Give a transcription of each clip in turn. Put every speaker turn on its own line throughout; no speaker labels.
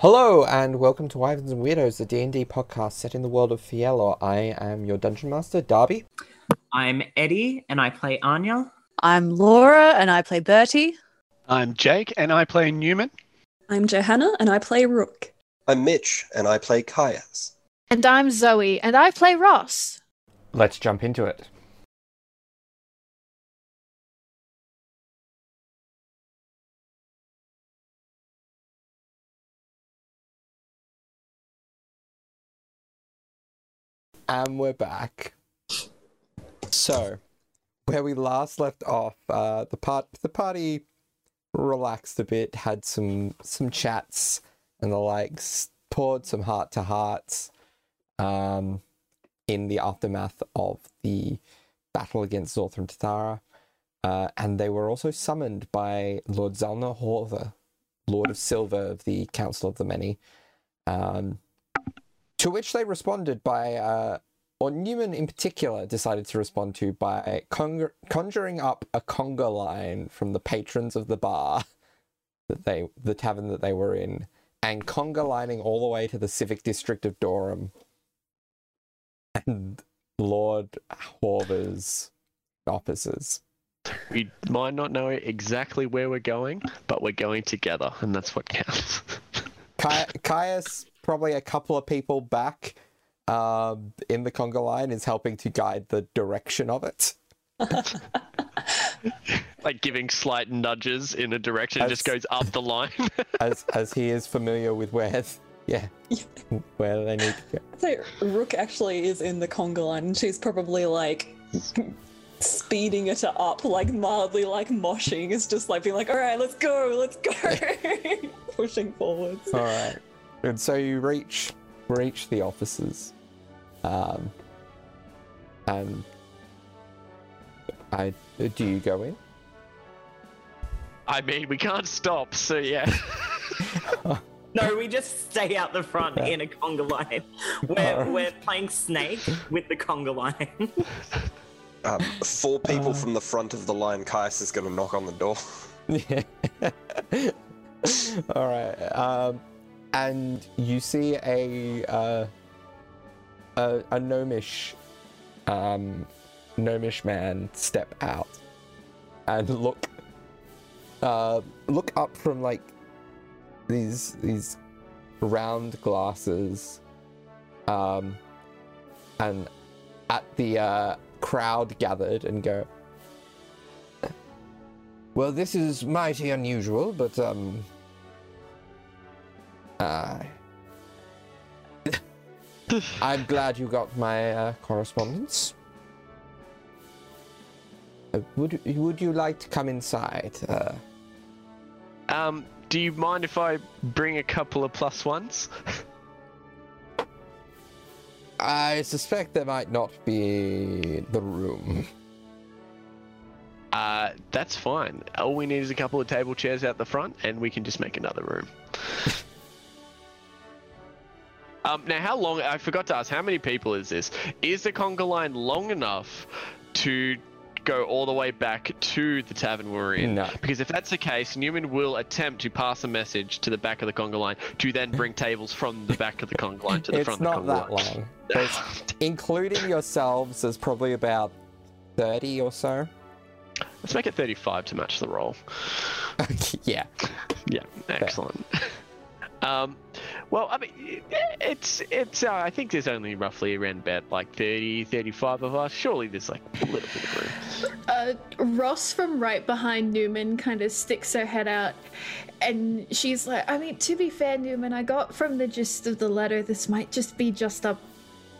Hello and welcome to Wyverns and Weirdos, the D&D podcast set in the world of Fielor. I am your dungeon master, Darby.
I'm Eddie, and I play Anya.
I'm Laura and I play Bertie.
I'm Jake and I play Newman.
I'm Johanna and I play Rook.
I'm Mitch, and I play Kaias.
And I'm Zoe, and I play Ross.
Let's jump into it. And we're back. So, where we last left off, uh, the part the party relaxed a bit, had some some chats and the likes, poured some heart to hearts, um, in the aftermath of the battle against Zorthram Tatara. Uh, and they were also summoned by Lord Zalna Horva, Lord of Silver of the Council of the Many. Um, to which they responded by, uh, or Newman in particular decided to respond to by conjur- conjuring up a conga line from the patrons of the bar that they, the tavern that they were in, and conga lining all the way to the civic district of Durham and Lord Horva's officers.
We might not know exactly where we're going, but we're going together, and that's what counts.
Caius, probably a couple of people back um, in the conga line, is helping to guide the direction of it.
like giving slight nudges in a direction, it just goes up the line.
as as he is familiar with where yeah where they need to go.
So Rook actually is in the conga line and she's probably like speeding it up, like mildly like moshing. It's just like being like, all right, let's go, let's go. Pushing forwards.
All right, and so you reach reach the offices, um, and I do you go in?
I mean, we can't stop, so yeah.
No, we just stay out the front in a conga line. We're,
Alright.
we're playing Snake with the conga line.
Um, four people
Uh.
from the front of the line, Kaias is going to knock on the door.
Yeah. All right. Um, and you see a uh, a, a gnomish um, gnomish man step out and look uh, look up from like these these round glasses um, and at the uh, crowd gathered and go well, this is mighty unusual, but um, uh, I'm glad you got my uh, correspondence. Uh, would would you like to come inside? Uh,
um, do you mind if I bring a couple of plus ones?
I suspect there might not be the room.
Uh, that's fine. All we need is a couple of table chairs out the front, and we can just make another room. um, now, how long? I forgot to ask. How many people is this? Is the conga line long enough to go all the way back to the tavern we're in?
No.
Because if that's the case, Newman will attempt to pass a message to the back of the conga line to then bring tables from the back of the conga line to the
it's
front
not
of the
that
conga line.
long. Including yourselves, there's probably about thirty or so.
Let's make it 35 to match the roll.
yeah.
Yeah, excellent. Um, well, I mean, it's it's. Uh, I think there's only roughly around about like 30, 35 of us. Surely there's like a little bit of room.
Uh, Ross from right behind Newman kind of sticks her head out, and she's like, I mean, to be fair, Newman, I got from the gist of the letter this might just be just a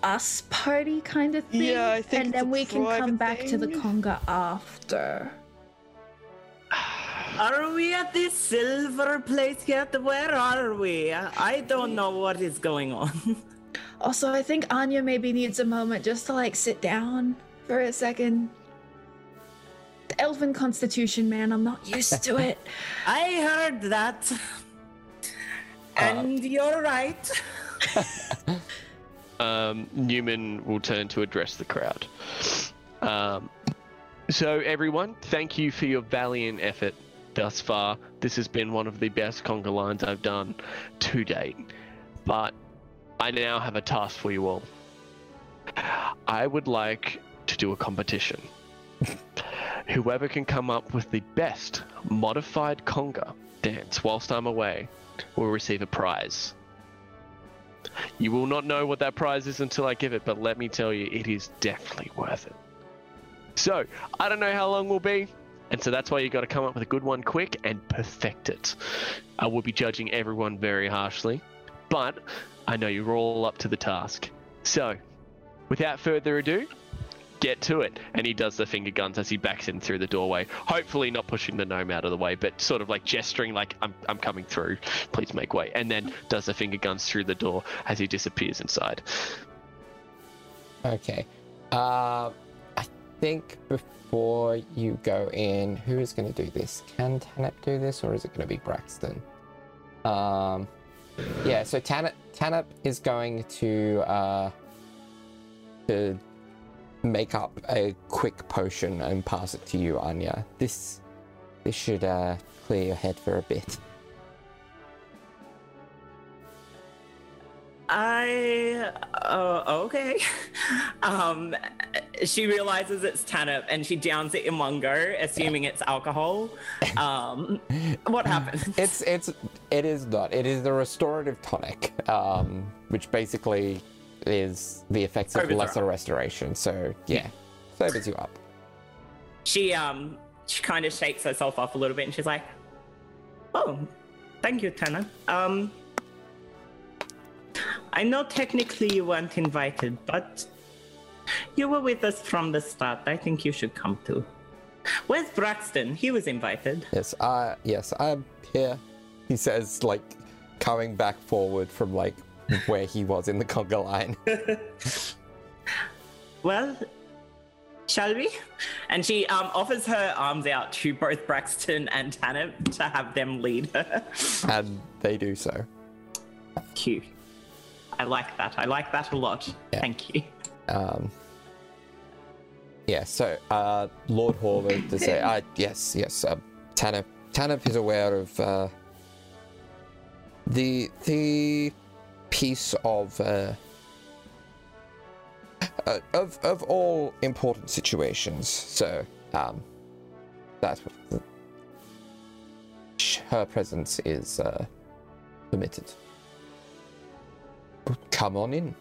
us party kind of thing.
Yeah, I think
And
it's
then
a
we can come
private
back to the conga after.
Are we at this silver place yet? Where are we? I don't know what is going on.
Also, I think Anya maybe needs a moment just to like sit down for a second. The elven constitution, man, I'm not used to it.
I heard that. And you're right.
Um, Newman will turn to address the crowd. Um, so, everyone, thank you for your valiant effort thus far. This has been one of the best conga lines I've done to date. But I now have a task for you all. I would like to do a competition. Whoever can come up with the best modified conga dance whilst I'm away will receive a prize. You will not know what that prize is until I give it, but let me tell you, it is definitely worth it. So, I don't know how long we'll be, and so that's why you've got to come up with a good one quick and perfect it. I will be judging everyone very harshly, but I know you're all up to the task. So, without further ado, get to it. And he does the finger guns as he backs in through the doorway. Hopefully, not pushing the gnome out of the way, but sort of like gesturing, like, I'm, I'm coming through. Please make way. And then does the finger guns through the door as he disappears inside.
Okay. Uh, think before you go in, who is going to do this? Can Tanip do this, or is it going to be Braxton? Um, yeah. So Tanip, Tanip is going to uh, to make up a quick potion and pass it to you, Anya. This this should uh, clear your head for a bit.
I uh, okay. um, she realizes it's Tanip and she downs it in one go, assuming it's alcohol. Um, what happens?
It's it's it is not. It is the restorative tonic, um, which basically is the effects of
Overthrow.
lesser restoration. So yeah, sobers you up.
she um she kind of shakes herself off a little bit and she's like, "Oh, thank you, Tanip. Um, I know technically you weren't invited, but you were with us from the start. I think you should come too. Where's Braxton? He was invited.
Yes, uh, yes, I'm here. He says, like, coming back forward from like where he was in the conga line.
Well, shall we? And she um, offers her arms out to both Braxton and Tanip to have them lead her.
and they do so.
Cute. I like that. I like that a lot.
Yeah.
Thank you.
Um, yeah, so uh, Lord Horvath to say, uh, yes, yes, uh, Tanip, Tanip is aware of uh, the the piece of uh, uh, of of all important situations. So um, that her presence is uh, permitted. Come on in.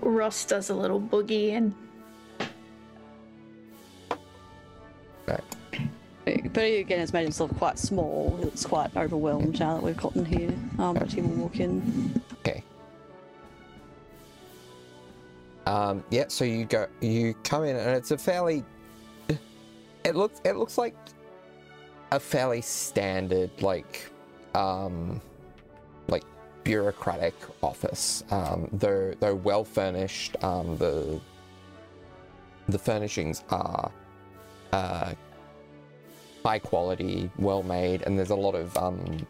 Ross does a little boogie and
Right.
But he again has made himself quite small. He looks quite overwhelmed now that we've gotten here. Um, but he will walk in.
Okay. Um, yeah, so you go, you come in, and it's a fairly. It looks, it looks like a fairly standard, like, um, like bureaucratic office. Um, though, though well furnished. Um, the the furnishings are, uh, high quality, well made, and there's a lot of um,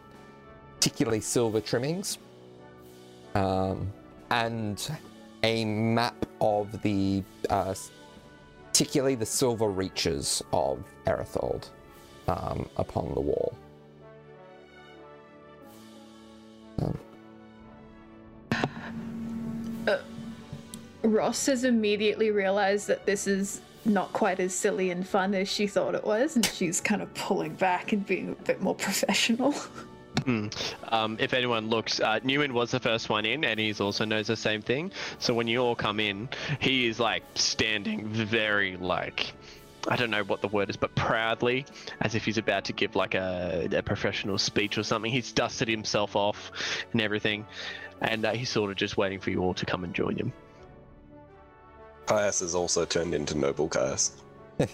particularly silver trimmings um, and a map of the, uh, particularly the silver reaches of Erethold um, upon the wall.
Ross has immediately realized that this is not quite as silly and fun as she thought it was, and she's kind of pulling back and being a bit more professional.
Um, if anyone looks, uh, Newman was the first one in, and he's also knows the same thing. So when you all come in, he is like standing very like. I don't know what the word is, but proudly, as if he's about to give like a, a professional speech or something. He's dusted himself off and everything, and uh, he's sort of just waiting for you all to come and join him.
Caius has also turned into Noble Caius.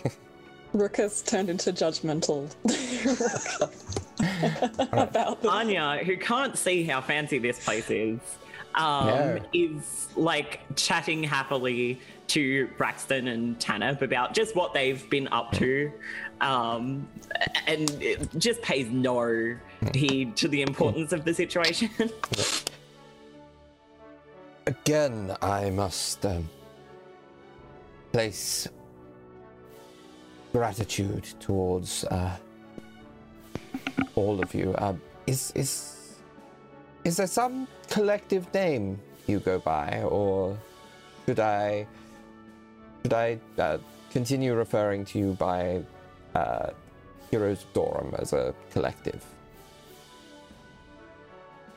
Rook has turned into judgmental. about the
Anya, who can't see how fancy this place is, um,
No.
is like chatting happily to Braxton and Tanip about just what they've been up to, um, and it just pays no heed to the importance of the situation.
Again, I must um, place gratitude towards uh, all of you. Uh, is is is there some collective name you go by, or should I should I uh, continue referring to you by uh, Heroes of Dorum as a collective?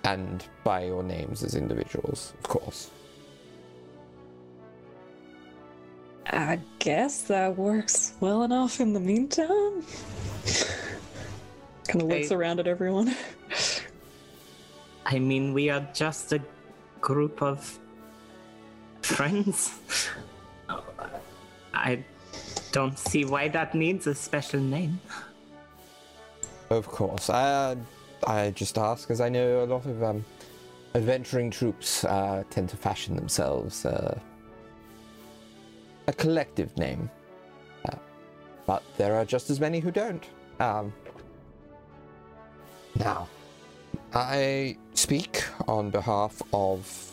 And by your names as individuals, of course.
I guess that works well enough in the meantime. kind of looks
Hey.
around at everyone.
I mean, we are just a group of friends. I don't see why that needs a special name.
Of course. I, uh, I just ask as I know a lot of um, adventuring troops uh, tend to fashion themselves uh, a collective name. Uh, but there are just as many who don't. Um, now, I speak on behalf of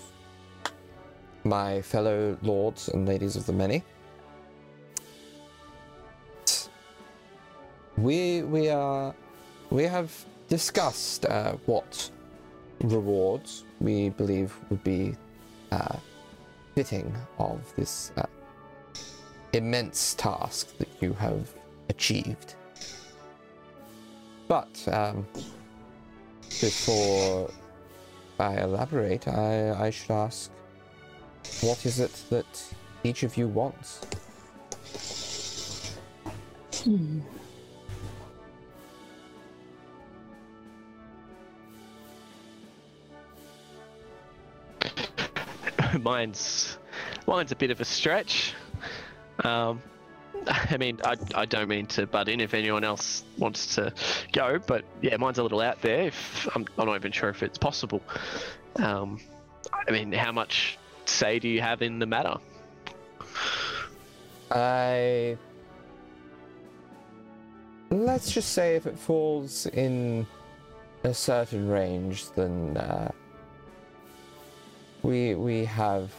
my fellow lords and ladies of the many. We we are we have discussed uh, what rewards we believe would be uh, fitting of this uh, immense task that you have achieved. But um, before I elaborate, I, I should ask what is it that each of you wants?
mine's mine's a bit of a stretch. Um, I mean, I, I don't mean to butt in if anyone else wants to go, but yeah, mine's a little out there. If I'm, I'm not even sure if it's possible. Um, I mean, how much say do you have in the matter?
I. Let's just say if it falls in a certain range, then uh, we we have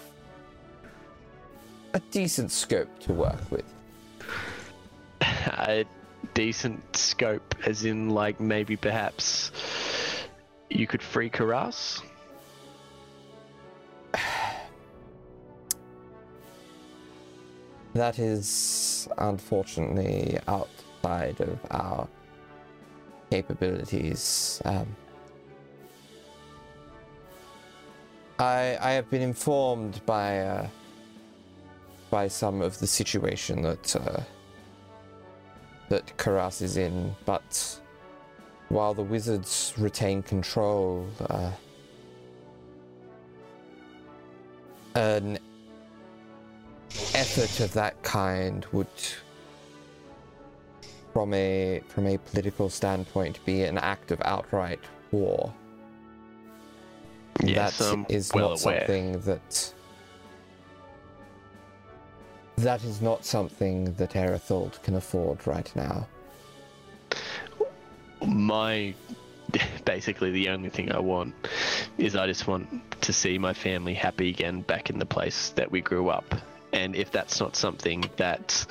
a decent scope to work with.
a decent scope, as in, like, maybe perhaps you could free Karas?
That is unfortunately outside of our capabilities. Um, I I have been informed by uh, by some of the situation that uh, that Karas is in, but while the wizards retain control, uh, an effort of that kind would from a from a political standpoint be an act of outright war.
Yes,
That
I'm
is
well
not
aware.
something that that is not something that Erethold can afford right now.
my basically the only thing I want is I just want to see my family happy again back in the place that we grew up. And if that's not something that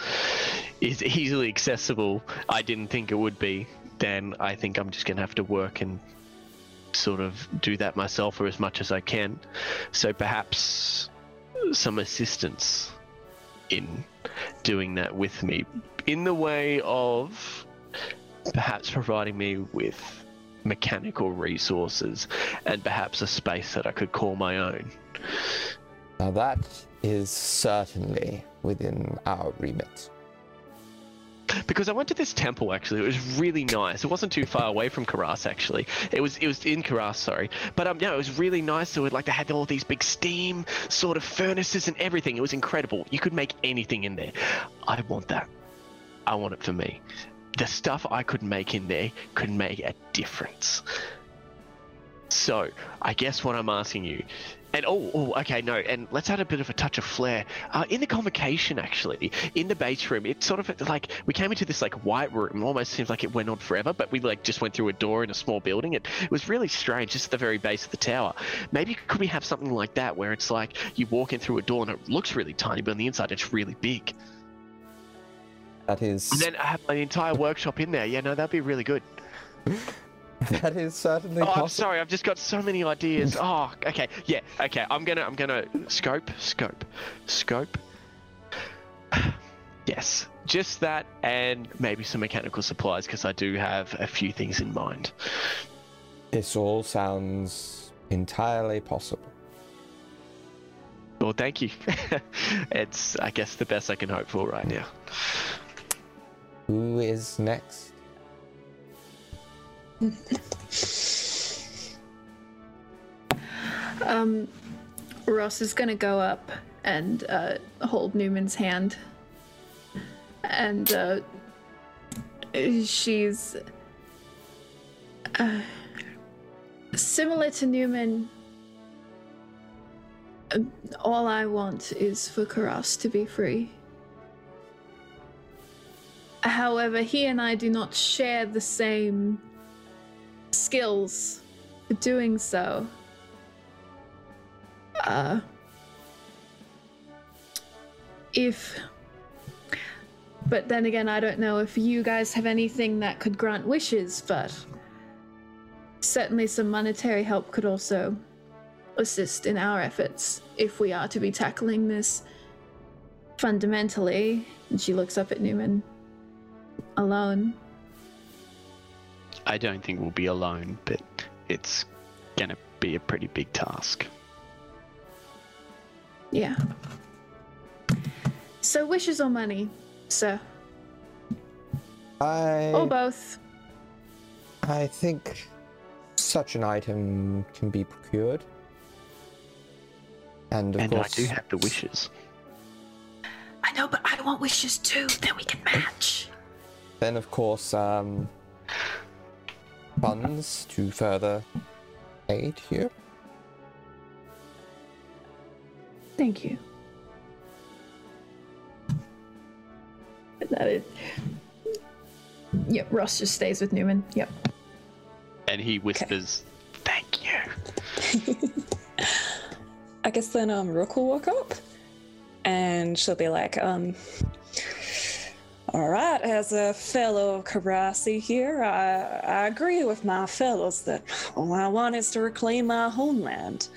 is easily accessible, I didn't think it would be, then I think I'm just going to have to work and sort of do that myself or as much as I can. So perhaps some assistance in doing that with me in the way of perhaps providing me with mechanical resources and perhaps a space that I could call my own.
Now that is certainly within our remit.
Because I went to this temple actually, it was really nice. It wasn't too far away from Karas actually. It was it was in Karas, sorry. But um yeah, it was really nice. So it like they had all these big steam sort of furnaces and everything. It was incredible. You could make anything in there. I want that. I want it for me. The stuff I could make in there could make a difference. So, I guess what I'm asking you, and oh, oh, okay, no, and let's add a bit of a touch of flair. Uh, in the convocation, actually, in the base room, it sort of like we came into this like white room. Almost seems like it went on forever, but we like just went through a door in a small building. It, it was really strange, just at the very base of the tower. Maybe could we have something like that where it's like you walk in through a door and it looks really tiny, but on the inside it's really big.
That is
And then I have my entire workshop in there. Yeah, no, that'd be really good.
that is certainly
Oh, I'm sorry. I've just got so many ideas. Oh, okay. Yeah. Okay. I'm gonna. I'm gonna scope, scope, scope. Yes, just that, and maybe some mechanical supplies because I do have a few things in mind.
This all sounds entirely possible.
Well, thank you. it's, I guess, the best I can hope for right now.
Who is next?
Um, Ross is gonna go up and uh, hold Newman's hand, and uh, she's uh, similar to Newman. uh, All I want is for Karas to be free. However, he and I do not share the same skills for doing so. Uh, if. But then again, I don't know if you guys have anything that could grant wishes, but certainly some monetary help could also assist in our efforts if we are to be tackling this fundamentally. And she looks up at Newman. Alone.
I don't think we'll be alone, but it's gonna be a pretty big task.
Yeah. So wishes or money, sir?
I
Or both.
I think such an item can be procured. And of
and
course,
I do have the wishes.
I know, but I want wishes too. Then we can match.
then of course, um, funds to further aid here.
Thank you. That is. Yep, Ross just stays with Newman. Yep.
And he whispers, "Thank you."
I guess then um Rook will walk up and she'll be like, um all right, as a fellow of Karasi here, I, I agree with my fellows that all I want is to reclaim my homeland.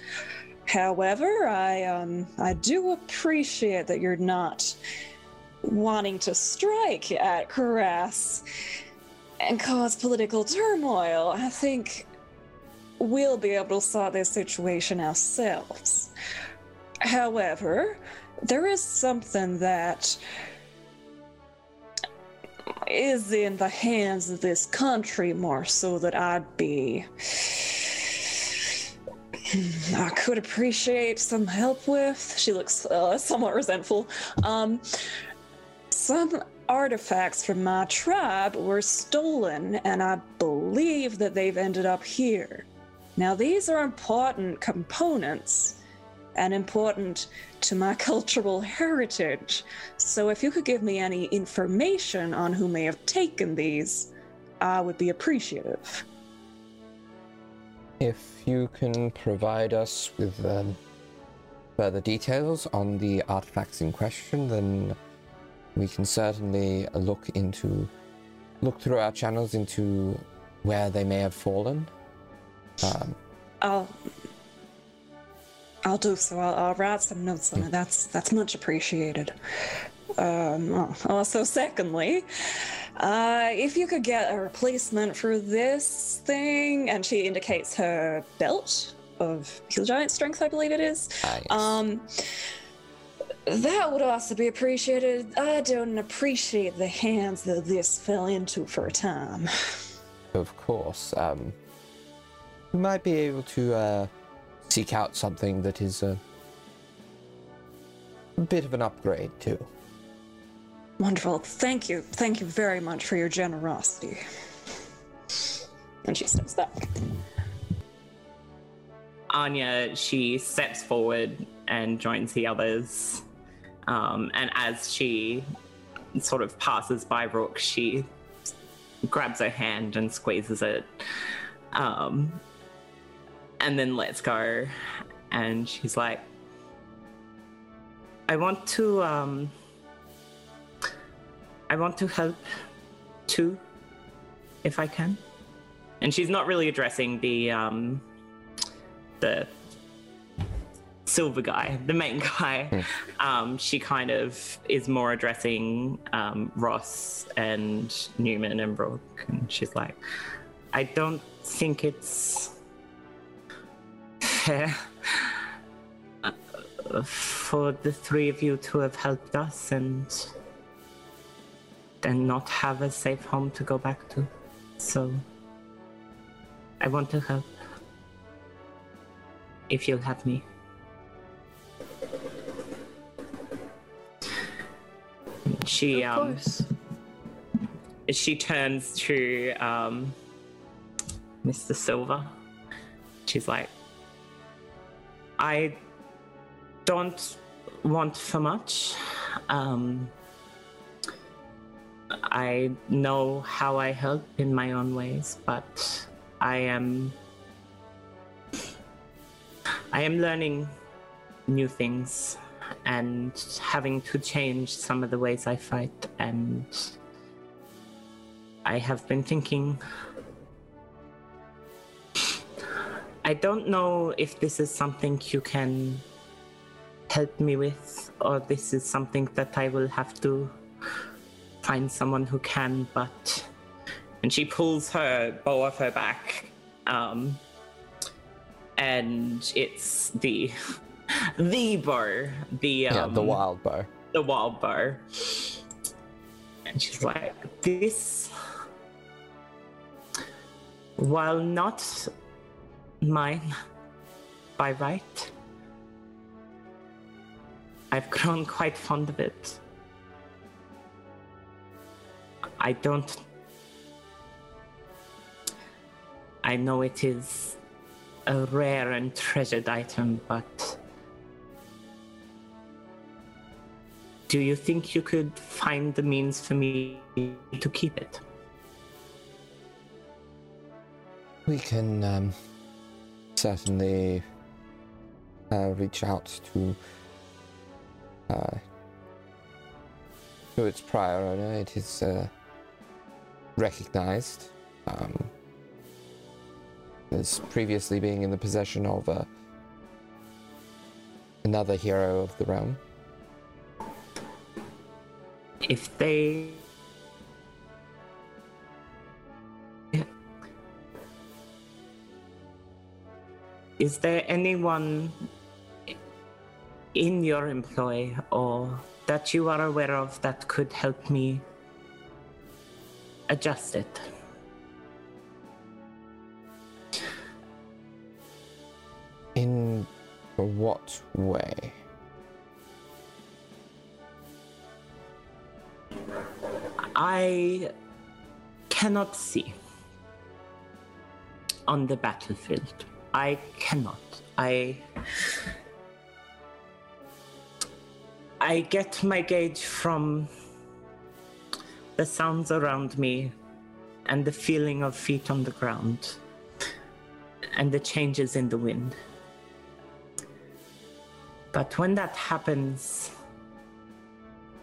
However, I um I do appreciate that you're not wanting to strike at Karas and cause political turmoil. I think we'll be able to sort this situation ourselves. However, there is something that is in the hands of this country more so that I'd be. I could appreciate some help with. She looks uh, somewhat resentful. Um, some artifacts from my tribe were stolen, and I believe that they've ended up here. Now, these are important components and important to my cultural heritage. So, if you could give me any information on who may have taken these, I would be appreciative.
If you can provide us with um, further details on the artifacts in question, then we can certainly look into look through our channels into where they may have fallen. Um,
I'll. I'll do so. I'll, I'll write some notes on it. That's that's much appreciated. Um, oh, also, secondly, uh, if you could get a replacement for this thing, and she indicates her belt of Hill Giant Strength, I believe it is.
ah, yes.
Um, that would also be appreciated. I don't appreciate the hands that this fell into for a time.
Of course. Um, we might be able to uh, seek out something that is a, a bit of an upgrade too.
Wonderful. Thank you. Thank you very much for your generosity. And she steps back.
Anya, she steps forward and joins the others. Um, and as she sort of passes by Rook, she grabs her hand and squeezes it. Um, and then lets go. And she's like, I want to, um, I want to help too, if I can. And she's not really addressing the um, the silver guy, the main guy. Um, she kind of is more addressing um, Ross and Newman and Rook, and she's like, "I don't think it's fair." uh, For the three of you to have helped us and then not have a safe home to go back to. So I want to help. If you'll have me. She
Of
um
course.
she turns to um Mr. Silver. She's like I don't want for much. Um I know how I help in my own ways, but I am I am learning new things and having to change some of the ways I fight and I have been thinking I don't know if this is something you can help me with or this is something that I will have to find someone who can, but and she pulls her bow off her back. Um and it's the the bow. The
yeah,
um,
the wild bow.
the wild bow. And she's like, this while not mine by right, I've grown quite fond of it. I don't. I know it is a rare and treasured item, but. Do you think you could find the means for me to keep it?
We can um, certainly uh, reach out to uh, to its prior owner. It is uh, recognized um, as previously being in the possession of uh, another hero of the realm.
If they. Is there anyone in your employ or that you are aware of that could help me adjust it?
In what way?
I cannot see on the battlefield. I cannot. I. I get my gauge from the sounds around me and the feeling of feet on the ground and the changes in the wind. But when that happens,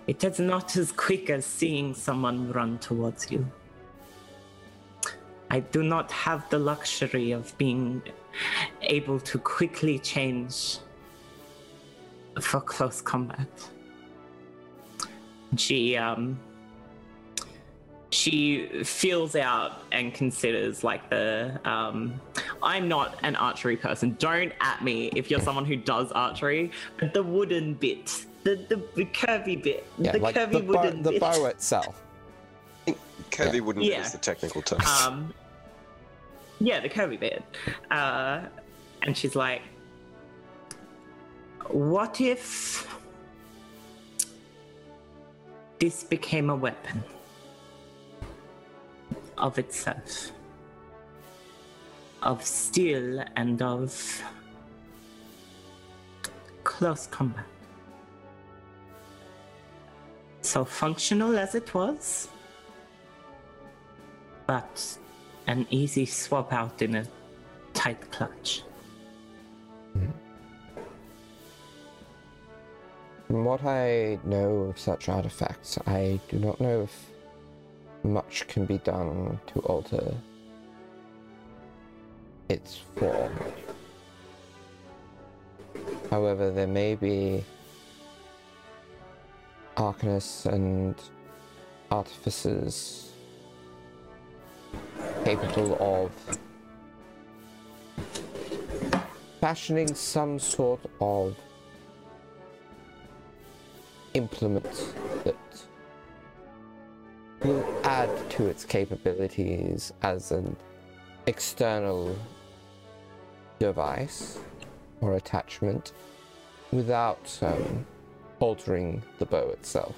it is not as quick as seeing someone run towards you. I do not have the luxury of being able to quickly change for close combat. She um she feels out and considers like the um I'm not an archery person. Don't at me if you're someone who does archery, but the wooden bit, the the, the curvy bit,
Yeah,
the
like
curvy
the, bow,
wooden
the
bit.
bow itself.
Curvy wouldn't
Yeah.
use the technical term.
Um, yeah, the curvy bit. Uh, and she's like, What if this became a weapon of itself? Of steel and of close combat. So functional as it was, but an easy swap out in a tight clutch.
from what I know of such artifacts, I do not know if much can be done to alter its form. However, there may be arcanists and artificers capable of fashioning some sort of implement that will add to its capabilities as an external device or attachment without um, altering the bow itself.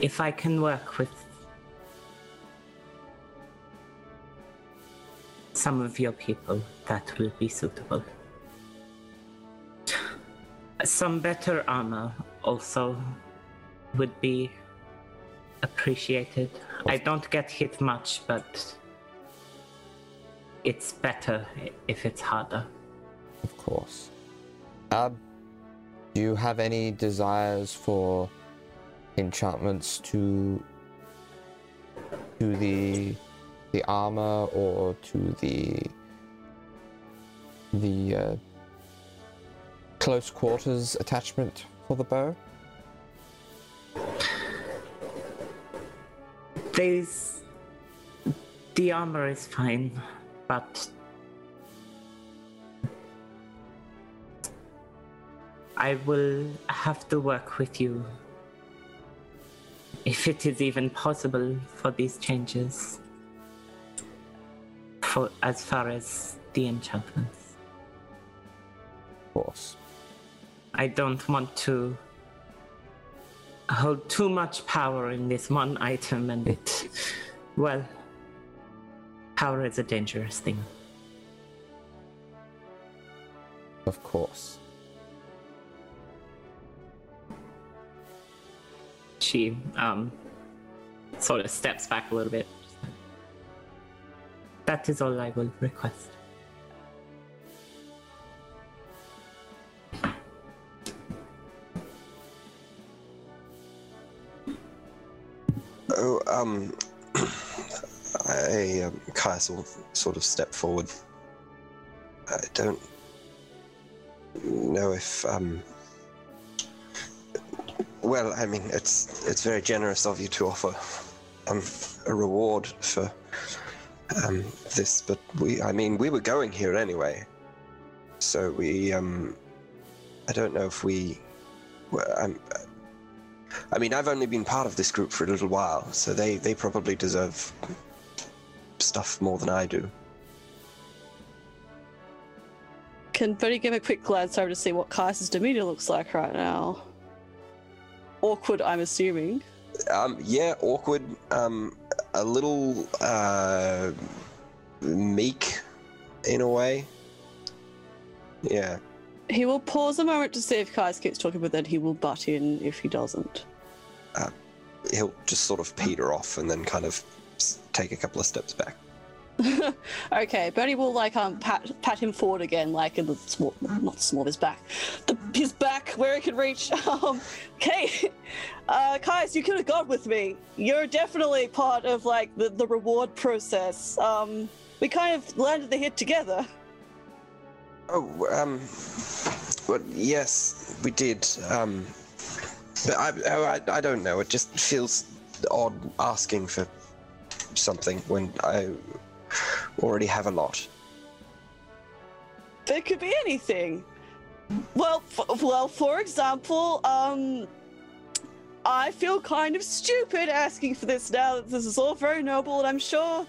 If I can work with some of your people, that will be suitable. Some better armor also would be appreciated. I don't get hit much, but it's better if it's harder.
Of course. Um, do you have any desires for enchantments to to the the armor or to the the uh, close quarters attachment for the bow?
There's the armor is fine, but I will have to work with you if it is even possible for these changes for as far as the enchantments.
Of course.
I don't want to hold too much power in this one item and it well power is a dangerous thing.
Of course.
She um sort of steps back a little bit. That is all I will request.
Oh, um, I, um, will sort of step forward. I don't know if, um, well, I mean, it's it's very generous of you to offer um, a reward for um, this, but we, I mean, we were going here anyway, so we, um, I don't know if we, well, I'm, I mean, I've only been part of this group for a little while, so they, they probably deserve stuff more than I do.
Can Bertie give a quick glance over to see what Kaiser's demeanor looks like right now? Awkward, I'm assuming.
Um, yeah, awkward, um, a little uh, meek in a way. Yeah.
He will pause a moment to see if Kais keeps talking, but then he will butt in if he doesn't.
He'll just sort of peter off and then kind of take a couple of steps back.
okay, Bertie will like um pat pat him forward again, like in the small, not small, his back, the, his back where he can reach. Um, okay, uh, Kais, you could have gone with me. You're definitely part of like the the reward process. Um, we kind of landed the hit together.
Oh, um, well, yes, we did. Um, but I, oh, I, I don't know. It just feels odd asking for something when I already have a lot.
There could be anything. Well, well, for example, um, I feel kind of stupid asking for this now that this is all very noble, and I'm sure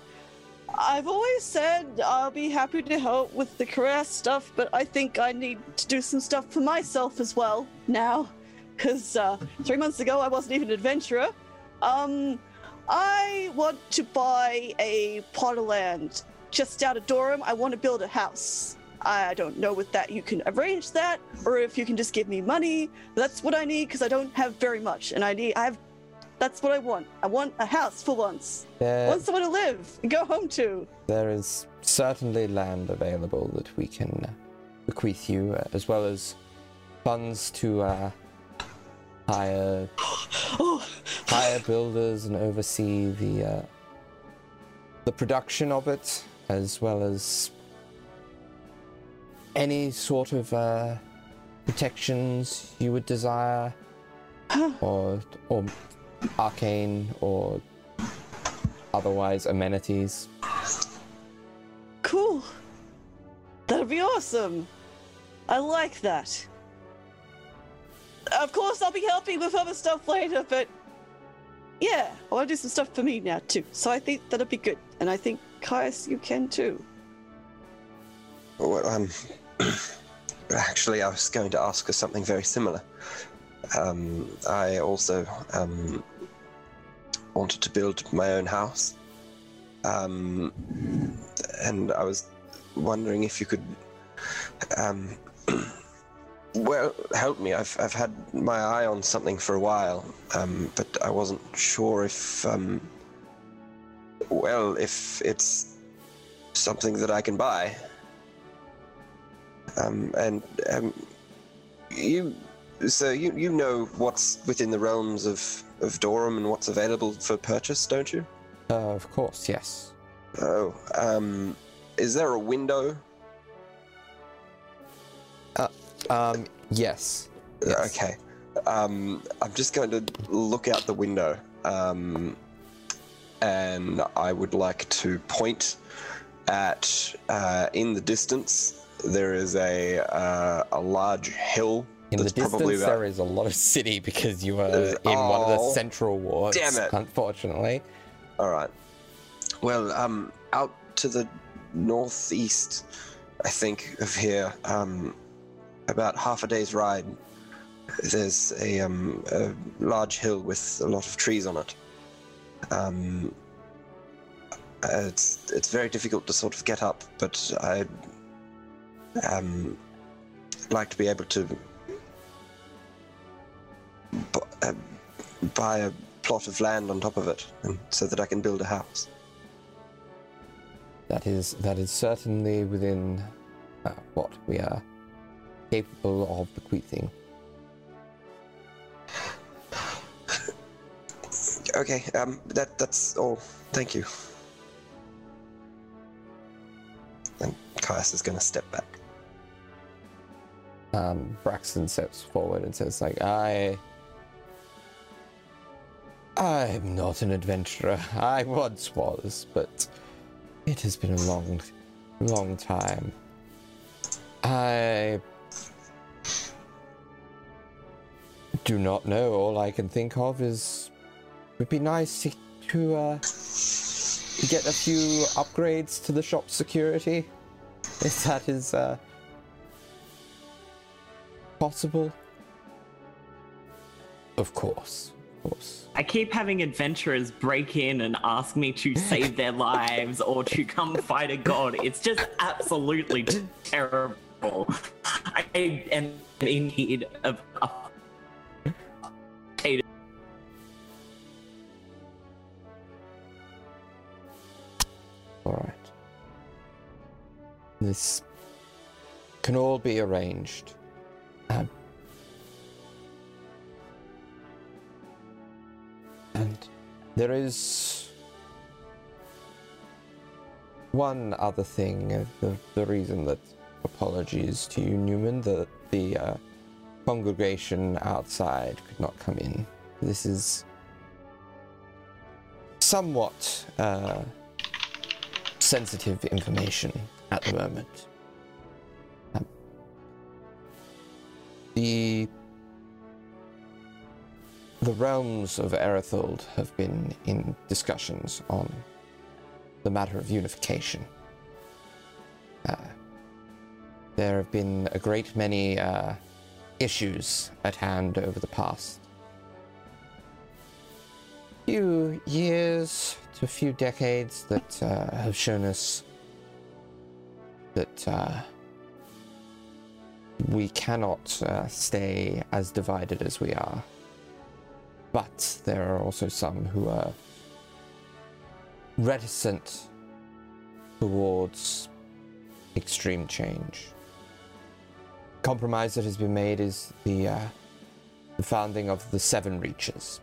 I've always said I'll be happy to help with the career stuff, but I think I need to do some stuff for myself as well now, because uh, three months ago I wasn't even an adventurer. Um, I want to buy a plot of land just out of Durham. I want to build a house. I don't know if that you can arrange that or if you can just give me money. That's what I need because I don't have very much, and I need I have. That's what I want. I want a house for once. I want somewhere to live and go home to.
there is certainly land available that we can bequeath you, uh, as well as funds to uh, hire hire builders and oversee the uh, the production of it, as well as any sort of uh, protections you would desire, or or arcane or otherwise amenities.
Cool. That'd be awesome. I like that. Of course, I'll be helping with other stuff later, but yeah, I want to do some stuff for me now too. So I think that'd be good, and I think Caius, you can too.
Well, um, actually, I was going to ask her something very similar. Um, I also um, wanted to build my own house, um, and I was wondering if you could, um, well, help me. I've I've had my eye on something for a while, um, but I wasn't sure if, um, well, if it's something that I can buy. Um, and um, you, so you you know what's within the realms of of Dorum and what's available for purchase, don't you?
Uh, of course, yes.
Oh, um, is there a window?
Uh, Um, yes. yes.
Okay. Um, I'm just going to look out the window, um, and I would like to point at uh, in the distance. There is a uh, a large hill.
In the distance,
about-
there is a lot of city because you are
There's-
in one of the
oh,
central wards.
damn it.
Unfortunately,
All right. Well, um, out to the northeast, I think of here, um, about half a day's ride. There's a um a large hill with a lot of trees on it. Um, it's it's very difficult to sort of get up, but I um like to be able to bu- uh, buy a plot of land on top of it, and so that I can build a house.
that is that is certainly within uh, what we are capable of bequeathing.
Okay, um, that that's all. Thank you. And Caius is going to step back.
Um, Braxton steps forward and says, "Like I, I'm not an adventurer. I once was, but it has been a long, long time. I do not know. All I can think of is would be nice to, to uh, get a few upgrades to the shop security, if that is uh, possible. Of course, of course.
I keep having adventurers break in and ask me to save their lives or to come fight a god. It's just absolutely terrible. I am in need of a
This can all be arranged. Um, and there is one other thing. uh, The, the reason that apologies to you, Newman, that the uh, congregation outside could not come in. This is somewhat. Uh, sensitive information at the moment. Um, the the realms of Erethold have been in discussions on the matter of unification. Uh, there have been a great many uh, issues at hand over the past few years to a few decades that uh, have shown us that uh, we cannot uh, stay as divided as we are. But there are also some who are reticent towards extreme change. compromise that has been made is the uh, the founding of the Seven Reaches,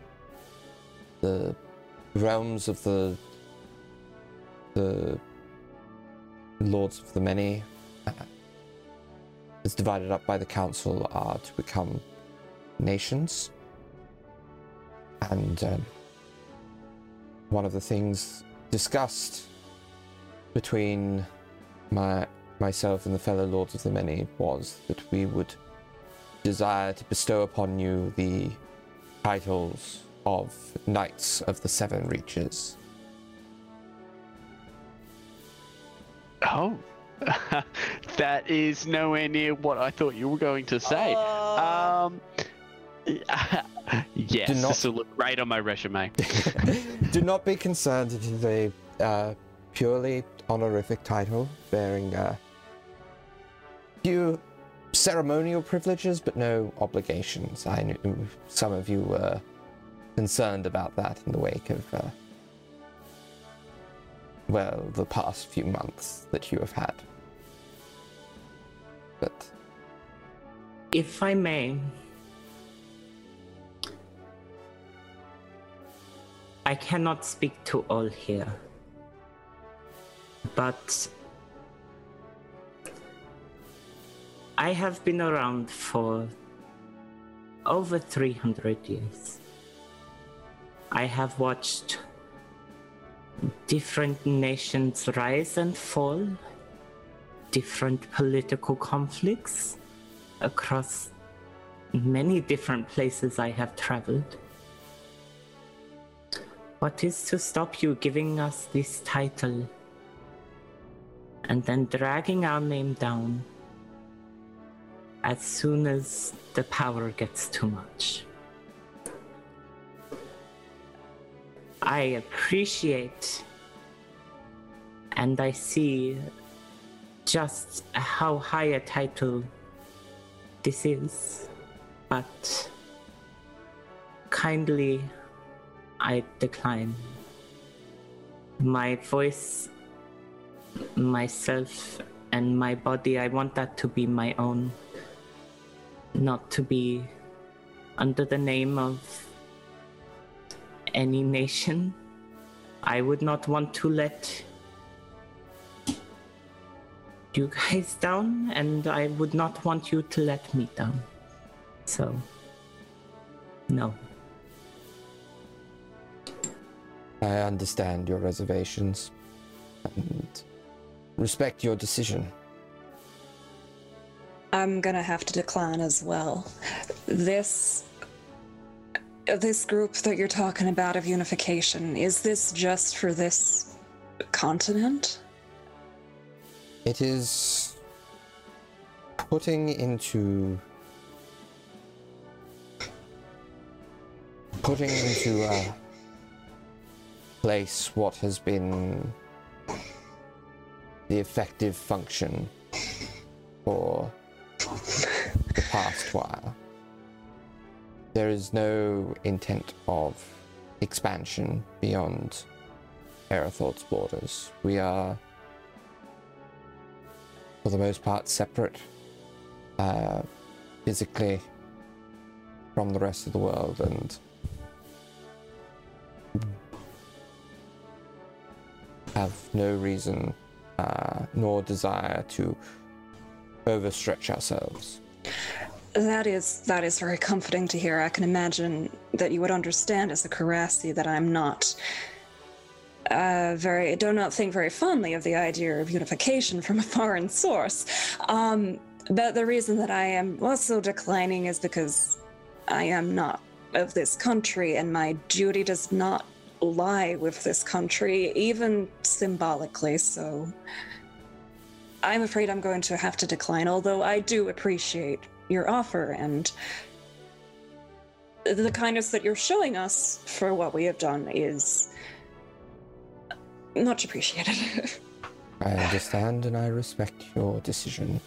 the realms of the the Lords of the Many, uh, is divided up by the Council, are to become nations. And um, one of the things discussed between my myself and the fellow Lords of the Many was that we would desire to bestow upon you the titles of Knights of the Seven Reaches.
Oh, that is nowhere near what I thought you were going to say.
Uh,
Um, yes,
Do not-
this will look great on my resume.
Do not be concerned, it is a uh, purely honorific title bearing a few ceremonial privileges but no obligations. I knew some of you were concerned about that in the wake of, uh, well, the past few months that you have had. But
If I may, I cannot speak to all here, but I have been around for over 300 years. I have watched different nations rise and fall, different political conflicts across many different places I have traveled. What is to stop you giving us this title and then dragging our name down as soon as the power gets too much? I appreciate and I see just how high a title this is, but kindly I decline. My voice, myself, and my body, I want that to be my own, not to be under the name of any nation. I would not want to let you guys down, and I would not want you to let me down. So, no.
I understand your reservations and respect your decision.
I'm gonna have to decline as well. This this group that you're talking about of unification, is this just for this continent?
It is putting into putting into place what has been the effective function for the past while. There is no intent of expansion beyond Erethold's borders. We are for the most part separate uh, physically from the rest of the world and have no reason uh, nor desire to overstretch ourselves.
That is that is very comforting to hear. I can imagine that you would understand as a Karasi that I'm not uh, very do not think very fondly of the idea of unification from a foreign source. Um, but the reason that I am also declining is because I am not of this country, and my duty does not lie with this country, even symbolically. So I'm afraid I'm going to have to decline, although I do appreciate your offer and the kindness that you're showing us for what we have done is much appreciated.
I understand and I respect your decision.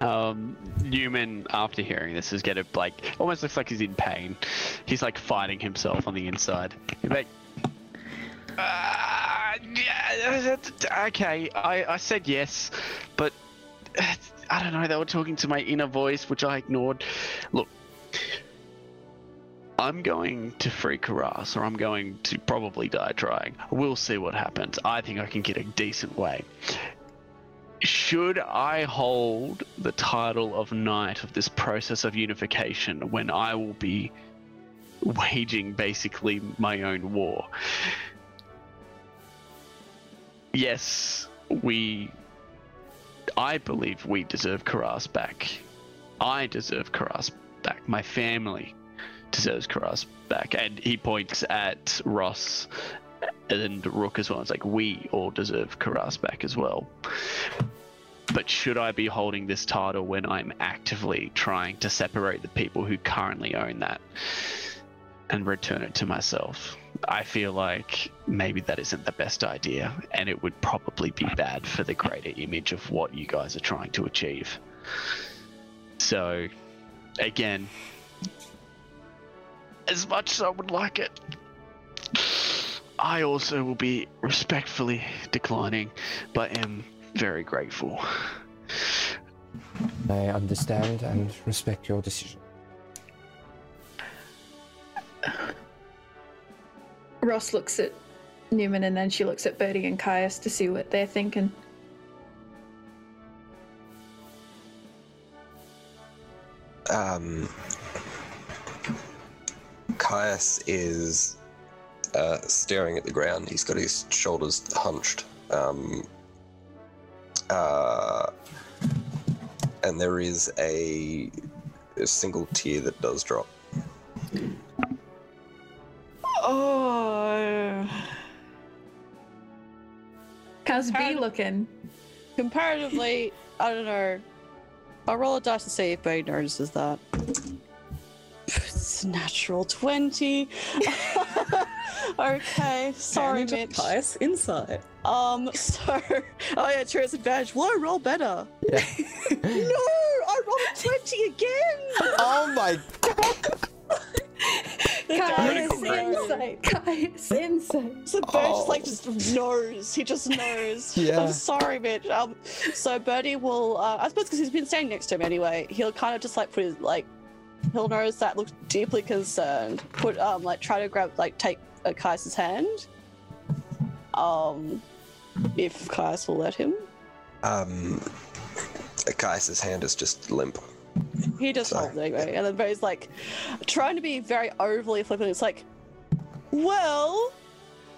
Um, Newman, after hearing this, is gonna like almost looks like he's in pain. He's like fighting himself on the inside. He's like, "Ah, yeah, okay, I, I said yes, but I don't know. They were talking to my inner voice, which I ignored. Look, I'm going to free Karas, or I'm going to probably die trying. We'll see what happens. I think I can get a decent way. Should I hold the title of Knight of this process of unification when I will be waging basically my own war? Yes, we. I believe we deserve Karas back. I deserve Karas back. My family deserves Karas back. And he points at Ross and Rook as well. It's like, we all deserve Karas back as well. But should I be holding this title when I'm actively trying to separate the people who currently own that and return it to myself? I feel like maybe that isn't the best idea, and it would probably be bad for the greater image of what you guys are trying to achieve. So, again, as much as I would like it, I also will be respectfully declining, but am very grateful.
I understand and respect your decision.
Ross looks at Newman and then she looks at Bertie and Caius to see what they're thinking.
Um, Caius is uh, staring at the ground. He's got his shoulders hunched. Um, uh, and there is a, a single tear that does drop.
Oh.
How's B looking?
Comparatively, I don't know. I'll roll a dice to see if Bodhi notices that. It's a natural 20. okay, sorry,
Advantage of
Mitch.
Caius insight.
Um, so. Oh, yeah, true, it's advantage. Will I roll better?
Yeah.
no! I rolled a 20 again!
oh my
Caius
Critical hit.
insight. Caius insight.
So Bird just like just knows. He just knows.
Yeah.
I'm sorry, Mitch. Um, so Bertie will, uh, I suppose, because he's been standing next to him anyway. He'll kind of just like put his like, he'll notice that looks deeply concerned. Put um like try to grab like take uh, Kai's hand. Um, if Kais will let him.
Um, Caius's hand is just limp.
He just
Sorry.
holds anyway, and then Bertie's like trying to be very overly flippant. It's like, well,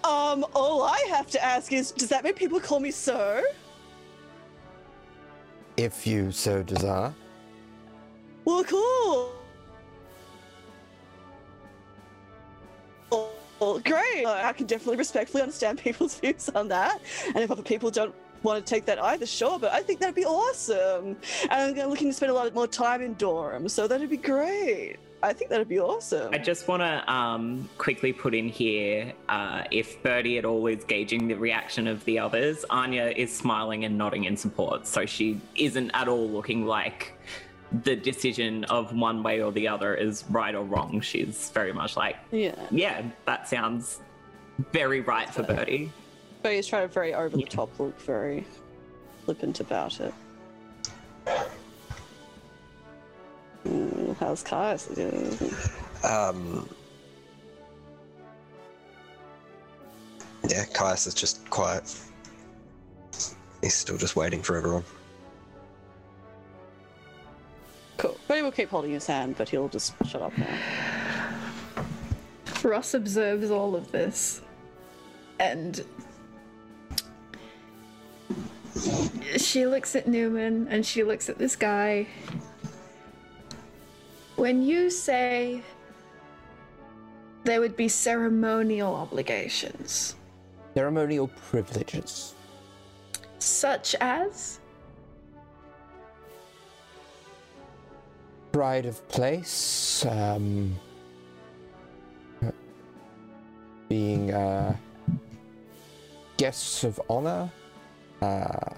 um, all I have to ask is, does that mean people call me sir?
If you so desire.
Well, cool. Well, great. I can definitely respectfully understand people's views on that. And if other people don't want to take that either, sure. But I think that'd be awesome. And I'm looking to spend a lot more time in Dorum, so that'd be great. I think that'd be awesome.
I just want to um, quickly put in here uh, if Bertie at all is gauging the reaction of the others, Anya is smiling and nodding in support. So she isn't at all looking like the decision of one way or the other is right or wrong. She's very much like,
Yeah.
yeah, that sounds very right for Bertie.
But he's trying to very over the top look, very flippant about it. Mm, how's Caius doing?
Um, yeah, Caius is just quiet. He's still just waiting for everyone.
Cool. But he will keep holding his hand, but he'll just shut up now.
Ross observes all of this and she looks at Newman and she looks at this guy. When you say there would be ceremonial obligations,
Ceremonial privileges.
such as
Pride of place. Um, being uh, guests of honor. Uh,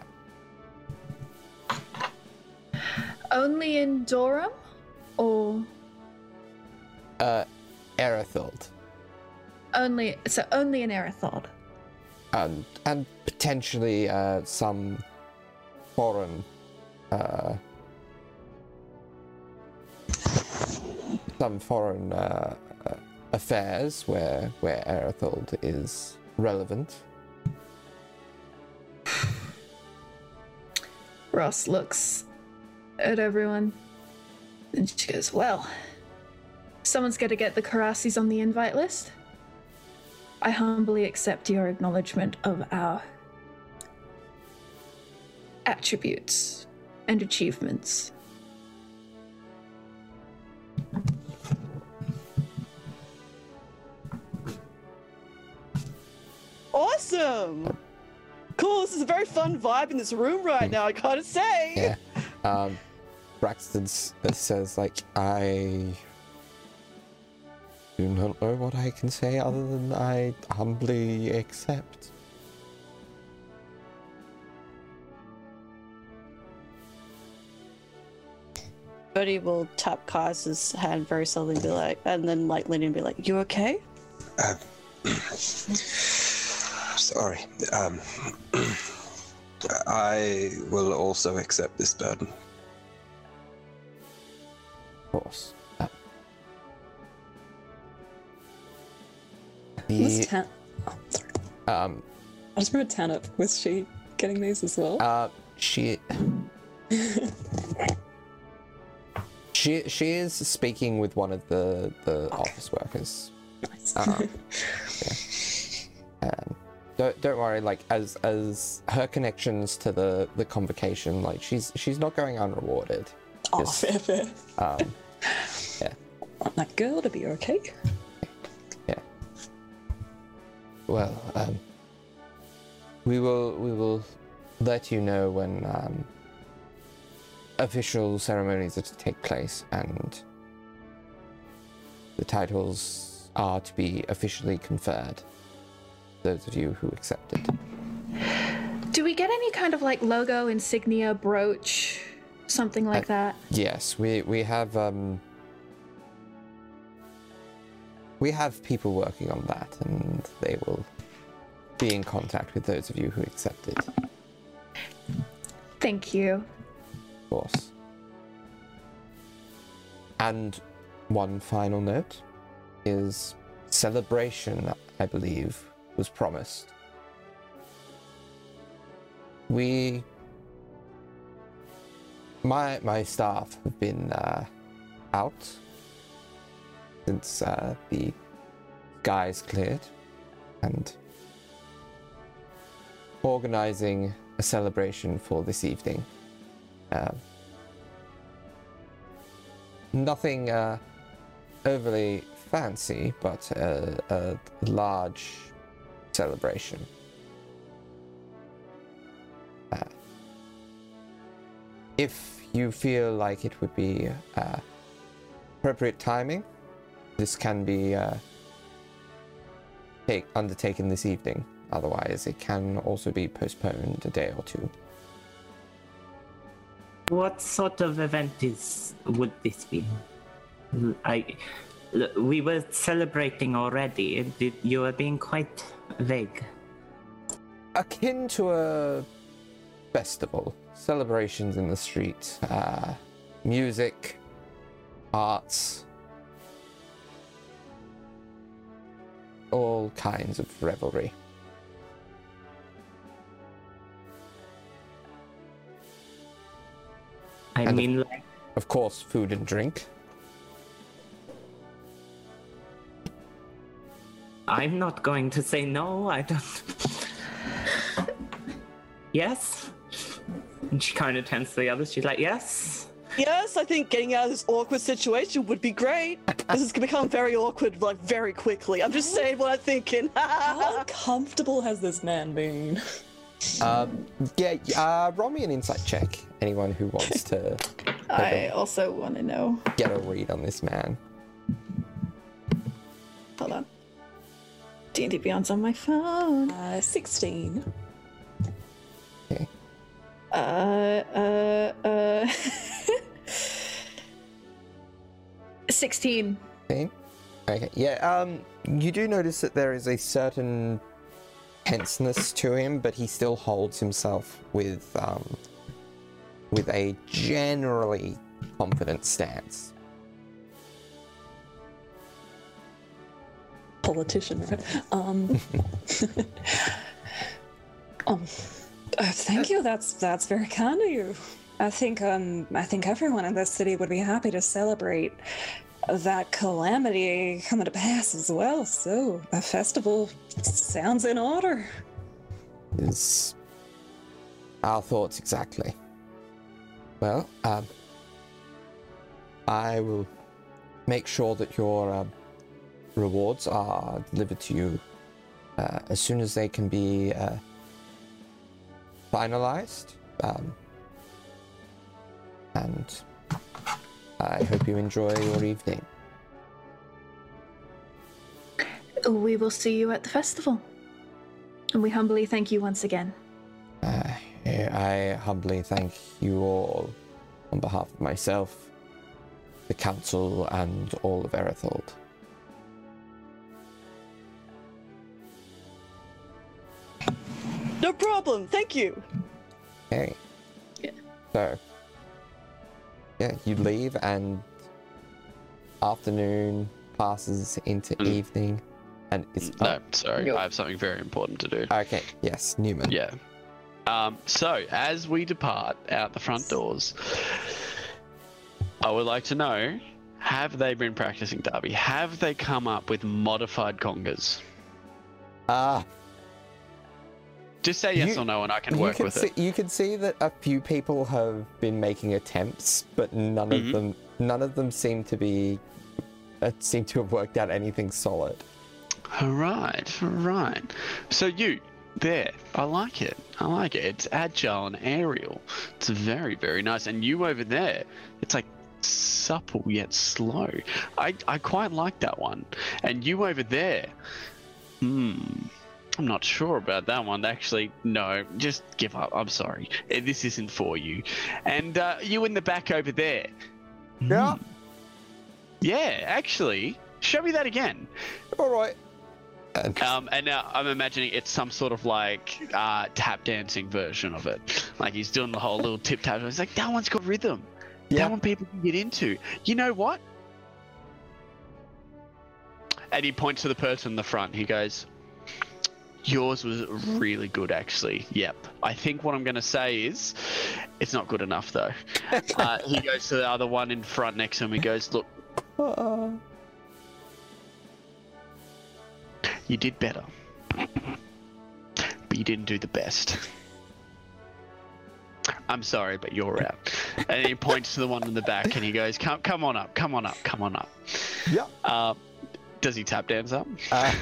only in Dorum, or
uh, Erethold.
only so only in Erethold?
and and potentially uh, some foreign uh, some foreign uh, uh, affairs where where Erethold is relevant.
Ross looks at everyone and she goes, Well, someone's got to get the Karasis on the invite list. I humbly accept your acknowledgement of our attributes and achievements.
Awesome. Cool. This is a very fun vibe in this room right now. I gotta say.
Yeah. Um, Braxton uh, says, like, I do not know what I can say other than I humbly accept.
Bertie will tap Kai's hand very slowly and be like, and then like lean in and be like, "You okay?"
Sorry. Um, I will also accept this burden.
Of course. Uh,
Was
the,
Tan- oh, sorry.
um,
I just remember Tanip. Was she getting these as well?
Uh, she. she she is speaking with one of the the office workers.
nice.
uh, Um, don't don't worry. Like as as her connections to the the convocation, like she's she's not going unrewarded.
oh,
yes.
fair, fair.
Um,
Want that girl to be okay. Yeah.
Well, um, we will we will let you know when um, official ceremonies are to take place and the titles are to be officially conferred. Those of you who accepted.
Do we get any kind of like logo, insignia, brooch, something like that?
Yes, we we have um we have people working on that and they will be in contact with those of you who accepted,
Thank you.
Of course. And one final note is celebration, I believe, was promised. We my my staff have been uh, out since uh, the skies cleared, and organizing a celebration for this evening. Uh, nothing uh, overly fancy, but a, a large celebration. Uh, if you feel like it would be uh, appropriate timing, this can be uh, take, undertaken this evening. Otherwise, it can also be postponed a day or two.
What sort of event is would this be? I, we were celebrating already. You were being quite vague.
Akin to a festival, celebrations in the street, uh, music, arts, all kinds of revelry.
I
And-
mean, like,
Of course, food and drink.
I'm not going to say no. I don't. yes. And she kind of turns to the others. She's like, yes.
Yes, I think getting out of this awkward situation would be great. this is gonna become very awkward, like very quickly. I'm just saying what I'm thinking.
How uncomfortable has this man been?
Um, yeah, uh, roll me an insight check. Anyone who wants to
I also want to know.
get a read on this man.
Hold on. D&D Beyond's on my phone.
Uh, 16.
Uh, uh, uh. 16.
Okay. Okay. Yeah. Um. You do notice that there is a certain tenseness to him, but he still holds himself with um with a generally confident stance.
Politician, right? Um, um, uh, thank you. That's that's very kind of you. I think um I think everyone in this city would be happy to celebrate that calamity coming to pass as well. So a festival sounds in order.
Is our thoughts exactly. Well, um, I will make sure that your um, rewards are delivered to you uh, as soon as they can be uh, finalized. Um, and I hope you enjoy your evening.
We will see you at the festival. And we humbly thank you once again.
Uh, I humbly thank you all on behalf of myself, the council, and all of Erethold.
No problem. Thank you.
Okay.
Yeah.
So, yeah, you leave, and afternoon passes into
Mm.
evening, and it's
No,
up.
sorry,
Yo.
I have something very important to do.
Okay, yes, Newman.
Yeah. Um, so, as we depart out the front doors, I would like to know have they been practicing Derby? Have they come up with modified congas?
Ah,
Just say yes
You-
or no, and I can work
can
with
see,
it.
You can see that a few people have been making attempts, but none
Mhm.
of them, none of them seem to be, uh, seem to have worked out anything solid.
Right, right. So, you, there, I like it. I like it. It's agile and aerial. It's very, very nice. And you over there, it's like supple yet slow. I, I quite like that one. And you over there, hmm. I'm not sure about that one. Actually, no, just give up. I'm sorry. Eh, This isn't for you. And uh, you in the back over there.
Yeah.
Hmm. Yeah, actually, show me that again.
All right. And
Um, and now I'm imagining it's some sort of like uh, tap dancing version of it. Like he's doing the whole little tip tap. He's like, that one's got rhythm.
yeah,
That one people can get into. You know what? And he points to the person in the front. He goes, Yours was really good, actually. Yep. I think what I'm going to say is, it's not good enough, though. uh, he goes to the other one in front next to him. He goes, Look,
uh,
You did better. But you didn't do the best. I'm sorry, but you're out. And he points to the one in the back and he goes, Come come on up, come on up, come on up.
yeah,
Uh, does he tap dance up?
uh,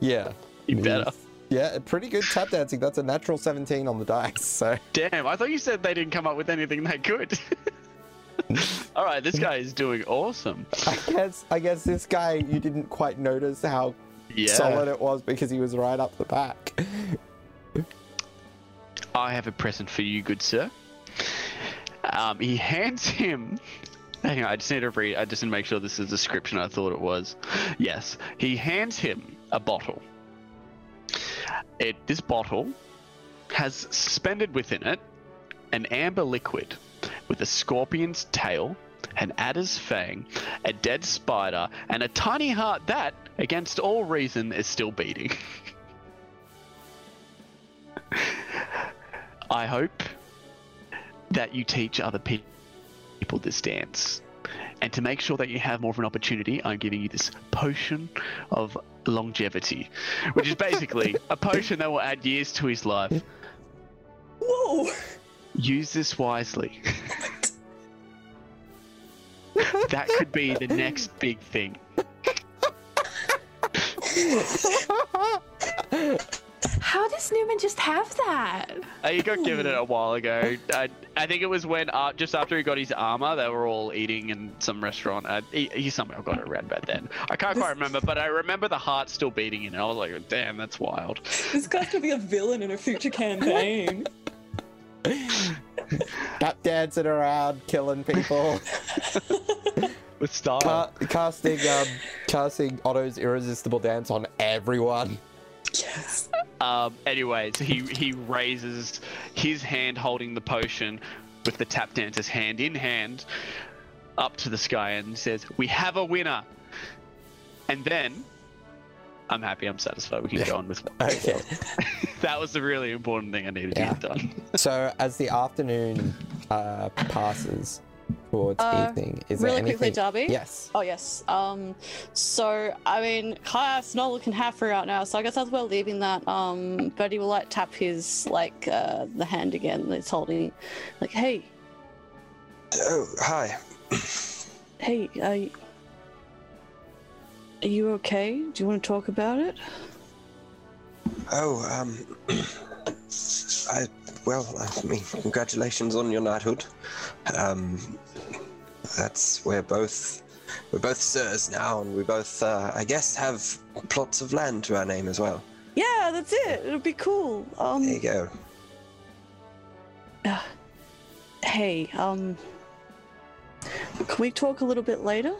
yeah.
You better.
Yeah, pretty good tap dancing. That's a natural 17 on the dice. So
Damn, I thought you said they didn't come up with anything that good. Alright, this guy is doing awesome.
I guess I guess this guy you didn't quite notice how
Yeah.
solid it was because he was right up the back.
I have a present for you, good sir. Um, he hands him. Hang on, I just need to read. I just need to make sure this is the description I thought it was. Yes, he hands him a bottle. It this bottle has suspended within it an amber liquid with a scorpion's tail, an adder's fang, a dead spider, and a tiny heart that, against all reason, is still beating. I hope that you teach other pe- people this dance. And to make sure that you have more of an opportunity, I'm giving you this potion of longevity, which is basically a potion that will add years to his life.
Whoa!
Use this wisely. that could be the next big thing.
How does Newman just have that?
Uh, he got given it a while ago. I, I think it was when uh, just after he got his armor, they were all eating in some restaurant. Uh, he, he somehow got it around back then. I can't quite remember, but I remember the heart still beating in it. I was like, damn, that's wild.
This guy's gonna be a villain in a future campaign.
Tap dancing around, killing people,
With style.
Ca- casting um, casting Otto's irresistible dance on everyone.
Yes.
Um, anyways, he he raises his hand holding the potion with the tap dancers hand in hand up to the sky and says, "We have a winner." And then, I'm happy. I'm satisfied. We can go on with.
Okay.
that was the really important thing I needed
Yeah.
to get done.
So as the afternoon uh, passes towards
Uh,
evening, is
really
there anything?
quickly, Darby?
Yes.
Oh yes. Um. So I mean, Kai's not looking halfway out now, so I guess as we're leaving that, um, Bertie will like tap his like uh the hand again that's holding, like, hey,
Oh, hi.
hey, uh, are you okay? Do you want to talk about it?
Oh, um, I well, I mean, congratulations on your knighthood. Um, that's we're both we're both sirs now, and we both, uh, I guess, have plots of land to our name as well.
Yeah, that's it. It'll be cool. Um.
There you go.
Hey, um, can we talk a little bit later?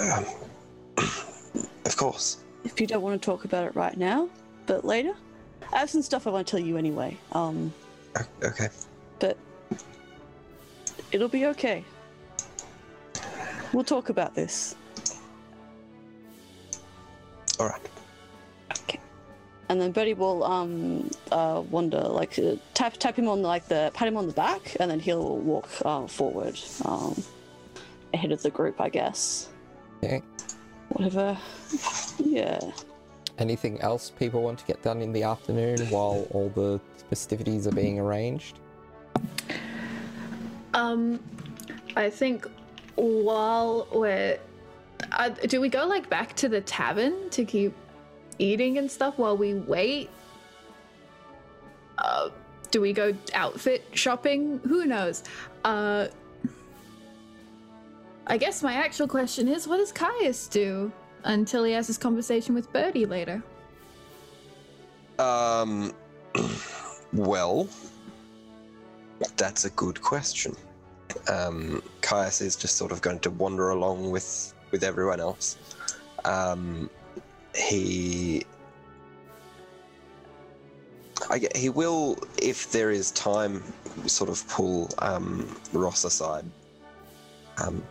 Um, of course.
If you don't want to talk about it right now, but later. I have some stuff I want to tell you anyway. Um,
Okay.
but it'll be okay. We'll talk about this.
All right. Okay.
And then Bertie will um uh wander like uh, tap tap him on like the pat him on the back, and then he'll walk uh, forward um ahead of the group, I guess.
Okay.
Whatever. Yeah.
Anything else people want to get done in the afternoon while all the festivities are being arranged?
Um, I think while we're, uh, do we go like back to the tavern to keep eating and stuff while we wait? Uh, do we go outfit shopping? Who knows? Uh, I guess my actual question is, what does Caius do until he has his conversation with Bertie later?
Um, well, that's a good question. Um, Caius is just sort of going to wander along with with everyone else. Um, he, I he will, if there is time, sort of pull um, Ross aside. Um,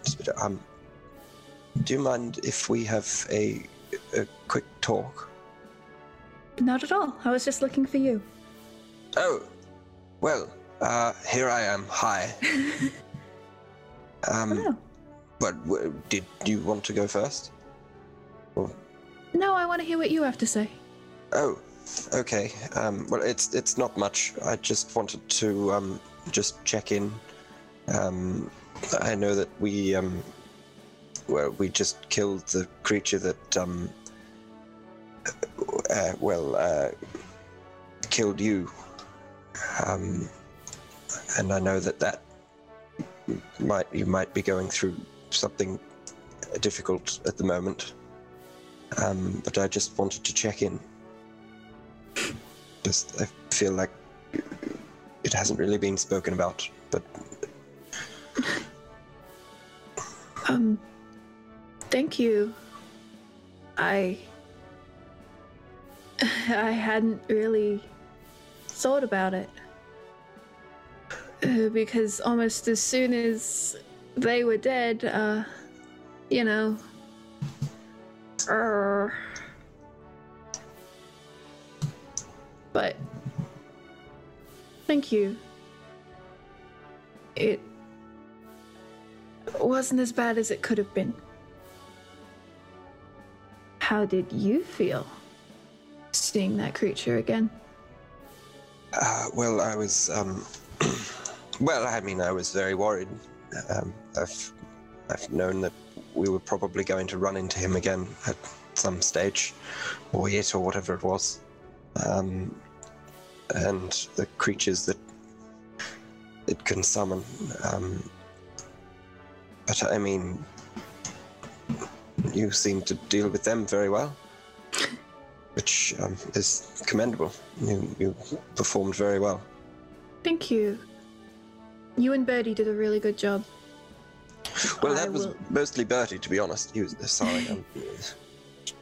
do you mind if we have a a quick talk?
Not at all. I was just looking for you.
Oh, well, uh, here I am. Hi. um,
Hello.
but w- did you want to go first?
No, I want to hear what you have to say.
Oh, okay. Um, well, it's it's not much. I just wanted to um, just check in. Um, I know that we um, well, we just killed the creature that um, uh, well uh, killed you. Um, and I know that that might you might be going through something difficult at the moment. Um, but I just wanted to check in. Just, I feel like it hasn't really been spoken about, but
Um, thank you. I. I hadn't really thought about it. Uh, because almost as soon as they were dead, uh, you know. Uh, but. Thank you. It wasn't as bad as it could have been. How did you feel seeing that creature again?
uh, well, I was um, well. I mean, I was very worried. Um, I've I've known that we were probably going to run into him again at some stage, or it, or whatever it was. Um, and the creatures that it can summon. Um, but I mean, you seem to deal with them very well, which um, is commendable. You, you performed very well.
Thank you. You and Bertie did a really good job.
Well,
I
that was
will-
mostly Bertie, to be honest. He was sorry. Um,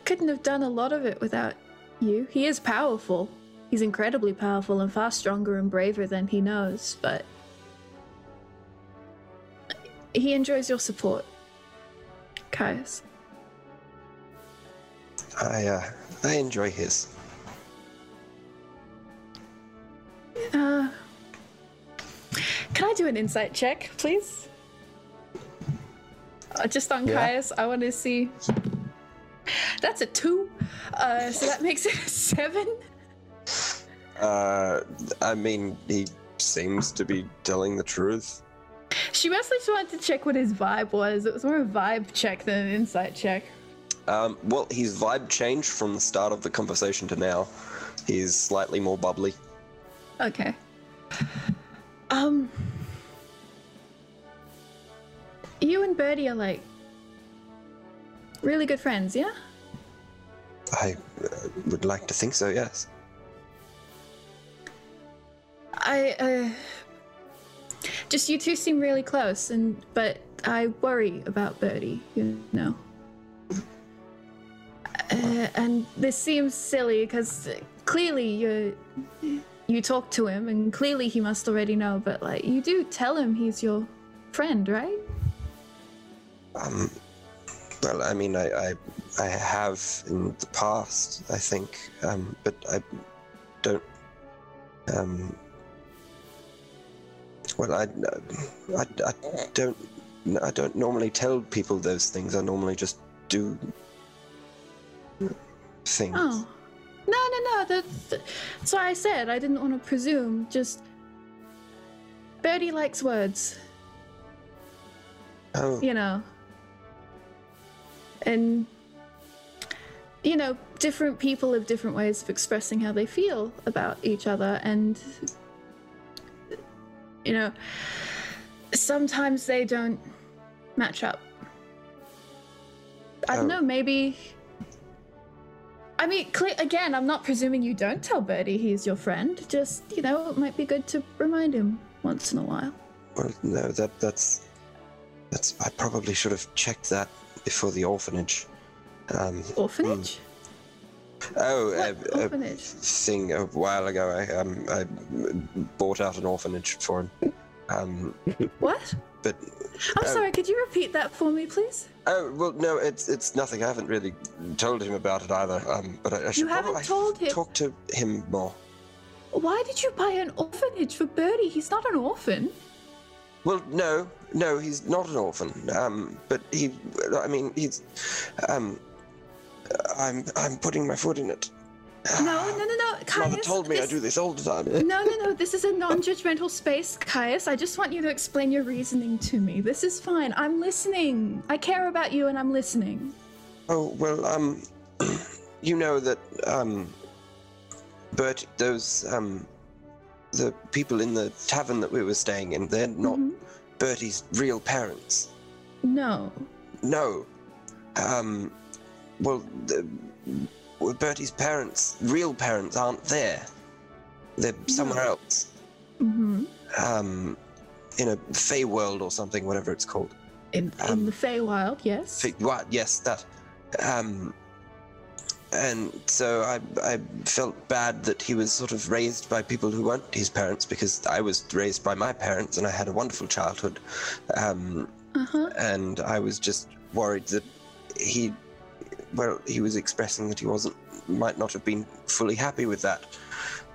Couldn't have done a lot of it without you. He is powerful. He's incredibly powerful and far stronger and braver than he knows, but he enjoys your support, Caius.
I uh, I enjoy his.
Uh, can I do an insight check, please? Uh, just on
Yeah.
Caius, I want to see. That's a two, uh, so that makes it a seven.
Uh, I mean, he seems to be telling the truth.
She mostly just wanted to check what his vibe was. It was more a vibe check than an insight check.
Um, well, his vibe changed from the start of the conversation to now. He's slightly more bubbly.
Okay. Um. You and Bertie are like really good friends, yeah?
I uh, would like to think so. Yes.
I uh just you two seem really close and but I worry about Bertie, you know. Uh, and this seems silly because clearly you you talk to him and clearly he must already know, but like you do tell him he's your friend, right?
Um, well, I mean, I, I, I have in the past, I think, um, but I don't. Um, well, I, I, I don't, I don't normally tell people those things. I normally just do things.
Oh. No, no, no. That's, that's why I said I didn't want to presume. Just. Bertie likes words,
Oh,
you know. And. You know, different people have different ways of expressing how they feel about each other, and. You know. Sometimes they don't match up. I don't
Oh.
know, maybe. I mean, again, I'm not presuming you don't tell Bertie he's your friend. Just, you know, it might be good to remind him once in a while.
well, no, that that's that's. I probably should have checked that before the orphanage. Um,
Orphanage?
oh,
What
a, a
orphanage?
thing a while ago. I um I bought out an orphanage for him. Um,
What?
but
I'm
Oh.
sorry, could you repeat that for me, please?
Oh well, no, it's it's nothing. I haven't really told him about it either. Um, but I, I should
haven't
probably
told him?
talk to him more.
Why did you buy an orphanage for Bertie? He's not an orphan.
Well, no, no, he's not an orphan. Um, but he, I mean, he's, um, I'm I'm putting my foot in it.
No, no, no, no. Caius,
Mother told me I do this all the time.
No, no, no. This is a non judgmental space, Caius. I just want you to explain your reasoning to me. This is fine. I'm listening. I care about you and I'm listening.
Oh well, um, you know that um, Bert, those um, the people in the tavern that we were staying in, they're not
Mhm.
Bertie's real parents.
No.
No. Um, well, the, well, Bertie's parents, real parents, aren't there. They're somewhere else.
hmm
Um, in a Fey world or something, whatever it's called.
In, in
Um,
the Feywild, yes.
Fe- what? Yes, that. Um, and so I, I felt bad that he was sort of raised by people who weren't his parents because I was raised by my parents and I had a wonderful childhood. Um,
Uh huh.
and I was just worried that he, well, he was expressing that he wasn't, might not have been fully happy with that.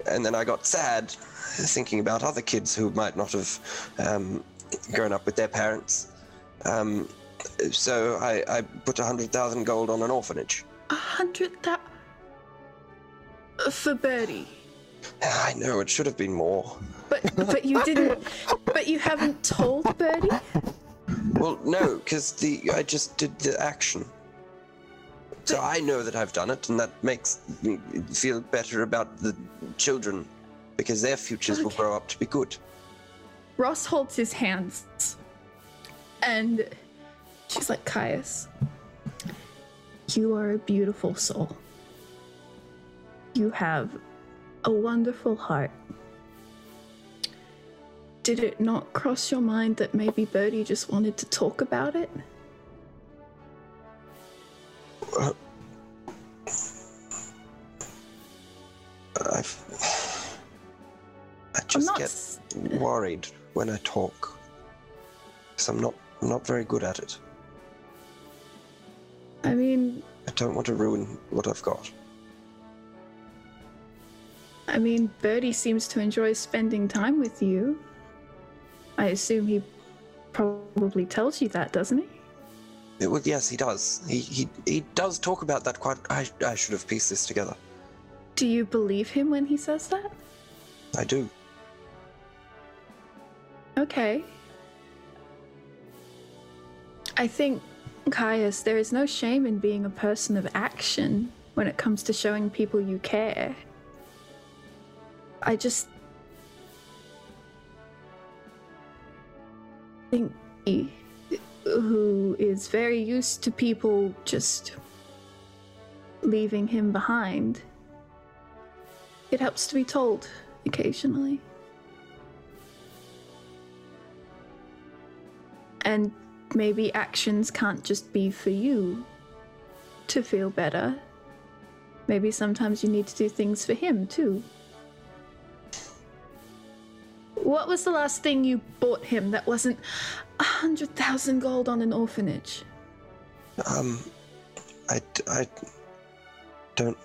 And then I got sad, thinking about other kids who might not have um, grown up with their parents. Um, so I, I put a hundred thousand gold on an orphanage.
A hundred. For Bertie.
I know it should have been more.
But but you didn't. But you haven't told Bertie.
Well, no, because the I just did the action. So I know that I've done it, and that makes me feel better about the children, because their futures will grow up to be good.
Ross holds his hands, and she's like, Caius, you are a beautiful soul. You have a wonderful heart. Did it not cross your mind that maybe Bertie just wanted to talk about it?
I've, I just
not.
get worried when I talk, because I'm not I'm not very good at it.
I mean,
I don't want to ruin what I've got.
I mean, Bertie seems to enjoy spending time with you. I assume he probably tells you that, doesn't he?
It, well, yes, he does. He, he he does talk about that quite. I I should have pieced this together.
Do you believe him when he says that?
I do.
Okay. I think, Caius, there is no shame in being a person of action when it comes to showing people you care. I just think he, who is very used to people just leaving him behind. It helps to be told occasionally. And maybe actions can't just be for you to feel better. Maybe sometimes you need to do things for him too. What was the last thing you bought him that wasn't a hundred thousand gold on an orphanage?
Um, I, I don't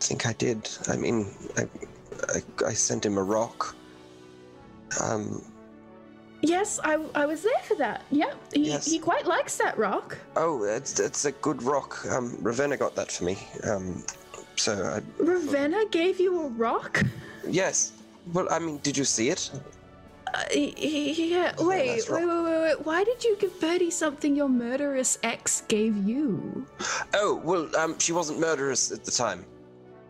think I did. I mean, I, I, I sent him a rock. Um,
Yes, I, I was there for that. Yeah, he,
Yes.
he quite likes that rock.
oh, it's, it's a good rock. Um, Ravenna got that for me. Um, so, I,
Ravenna gave you a rock?
yes. Well, I mean, did you see it?
Uh, yeah, wait, wait, wait, wait, wait. Why did you give Bertie something your murderous ex gave you?
Oh, well, um, she wasn't murderous at the time.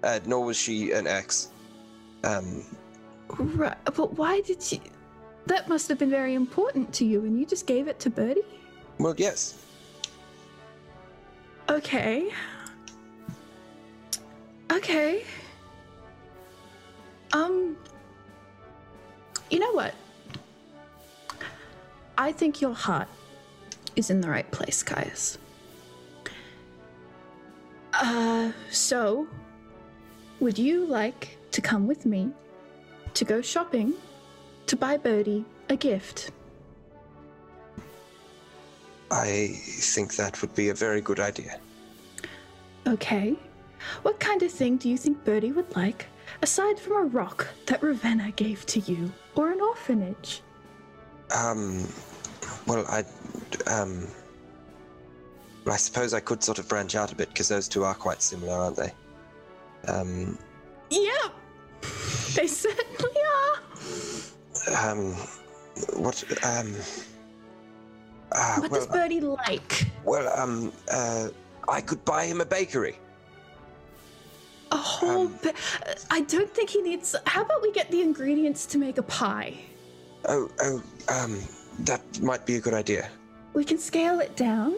Uh, nor was she an ex. Um,
Right, but why did you? That must have been very important to you, and you just gave it to Bertie?
well, yes.
Okay. Okay. Um. You know what? I think your heart is in the right place, Caius. Uh, so, would you like to come with me to go shopping to buy Bertie a gift?
I think that would be a very good idea.
Okay. What kind of thing do you think Bertie would like, aside from a rock that Ravenna gave to you, or an orphanage?
Um, well, I, um, I suppose I could sort of branch out a bit because those two are quite similar, aren't they? Um,
Yep! They certainly are!
um, what, um, ah,
What
well,
does Bertie like?
well, um, uh, I could buy him a bakery.
A whole
Um,
ba- I don't think he needs. How about we get the ingredients to make a pie?
Oh, oh, um, that might be a good idea.
We can scale it down.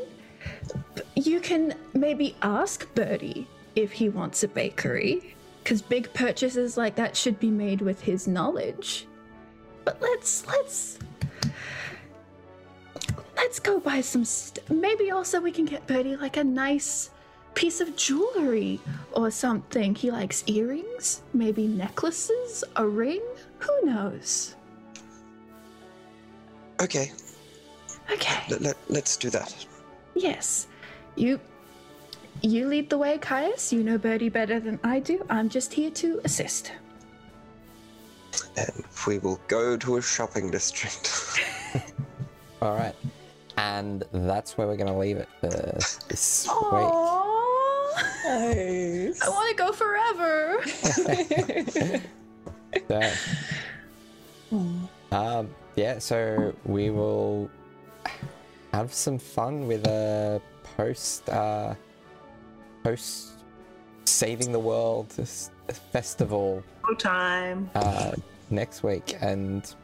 You can maybe ask Bertie if he wants a bakery, because big purchases like that should be made with his knowledge. But let's let's let's go buy some. St- maybe also we can get Bertie like a nice piece of jewelry or something. He likes earrings, maybe necklaces, a ring. Who knows?
Okay,
Okay.
let, let, let's do that.
Yes. You you lead the way, Caius. You know Bertie better than I do. I'm just here to assist.
And we will go to a shopping district.
All right. And that's where we're going to leave it for this week.
Aww.
Nice.
I want to go forever.
So, um, yeah, so we will have some fun with a post, uh, post saving the world festival
Full time.
uh, next week, and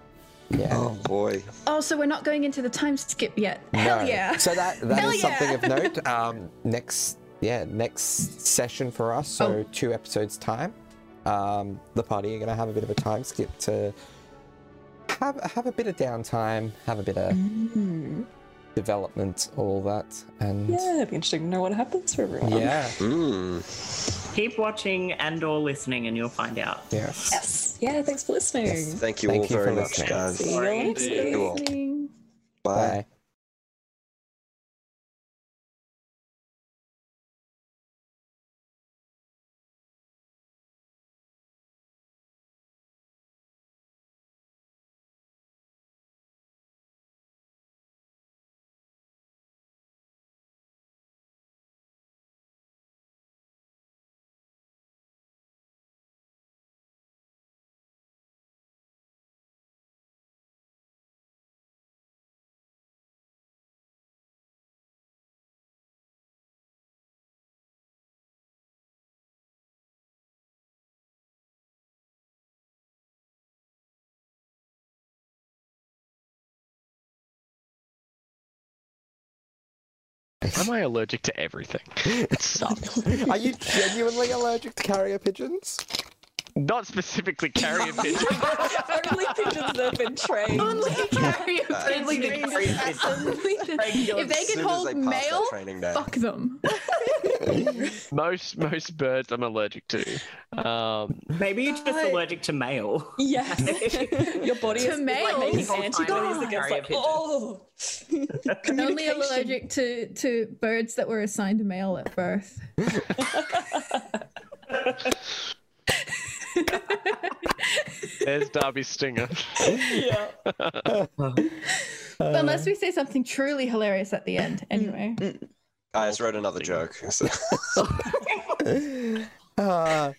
yeah.
oh boy.
oh, so we're not going into the time skip yet. Hell
No.
yeah.
So that that
Hell
is something
yeah.
of note. Um, next, yeah, next session for us. So
Oh.
two episodes time. Um, the party are gonna have a bit of a time skip to have have a bit of downtime, have a bit of
Mm.
development, all that, and
Yeah, it'd be interesting to know what happens for everyone.
yeah,
Mm.
Keep watching and or listening and you'll find out.
yes.
Yes. Yeah, thanks for listening.
Yes.
Thank you
Thank
all
you
very much,
listening.
guys.
See you all next
Thank you all.
week.
Bye.
Bye.
Am I allergic to everything? It sucks.
Are you genuinely allergic to carrier pigeons?
Not specifically carrier pigeons.
Only pigeons that have been trained.
Only carrier
Only the
pigeons.
carrier pigeons.
Only the- If they
As
can
soon
hold
they pass that
mail, fuck them.
most most birds I'm allergic to. Um,
Maybe you're just
God.
allergic to mail.
Yes. Your body
To
is
male.
like making
Whole time
antibodies against
carrier
like, oh.
I'm only allergic to, to birds that were assigned male at birth.
there's Darby Stinger.
Yeah.
Unless we say something truly hilarious at the end. Anyway.
I just wrote another joke. so-
Uh,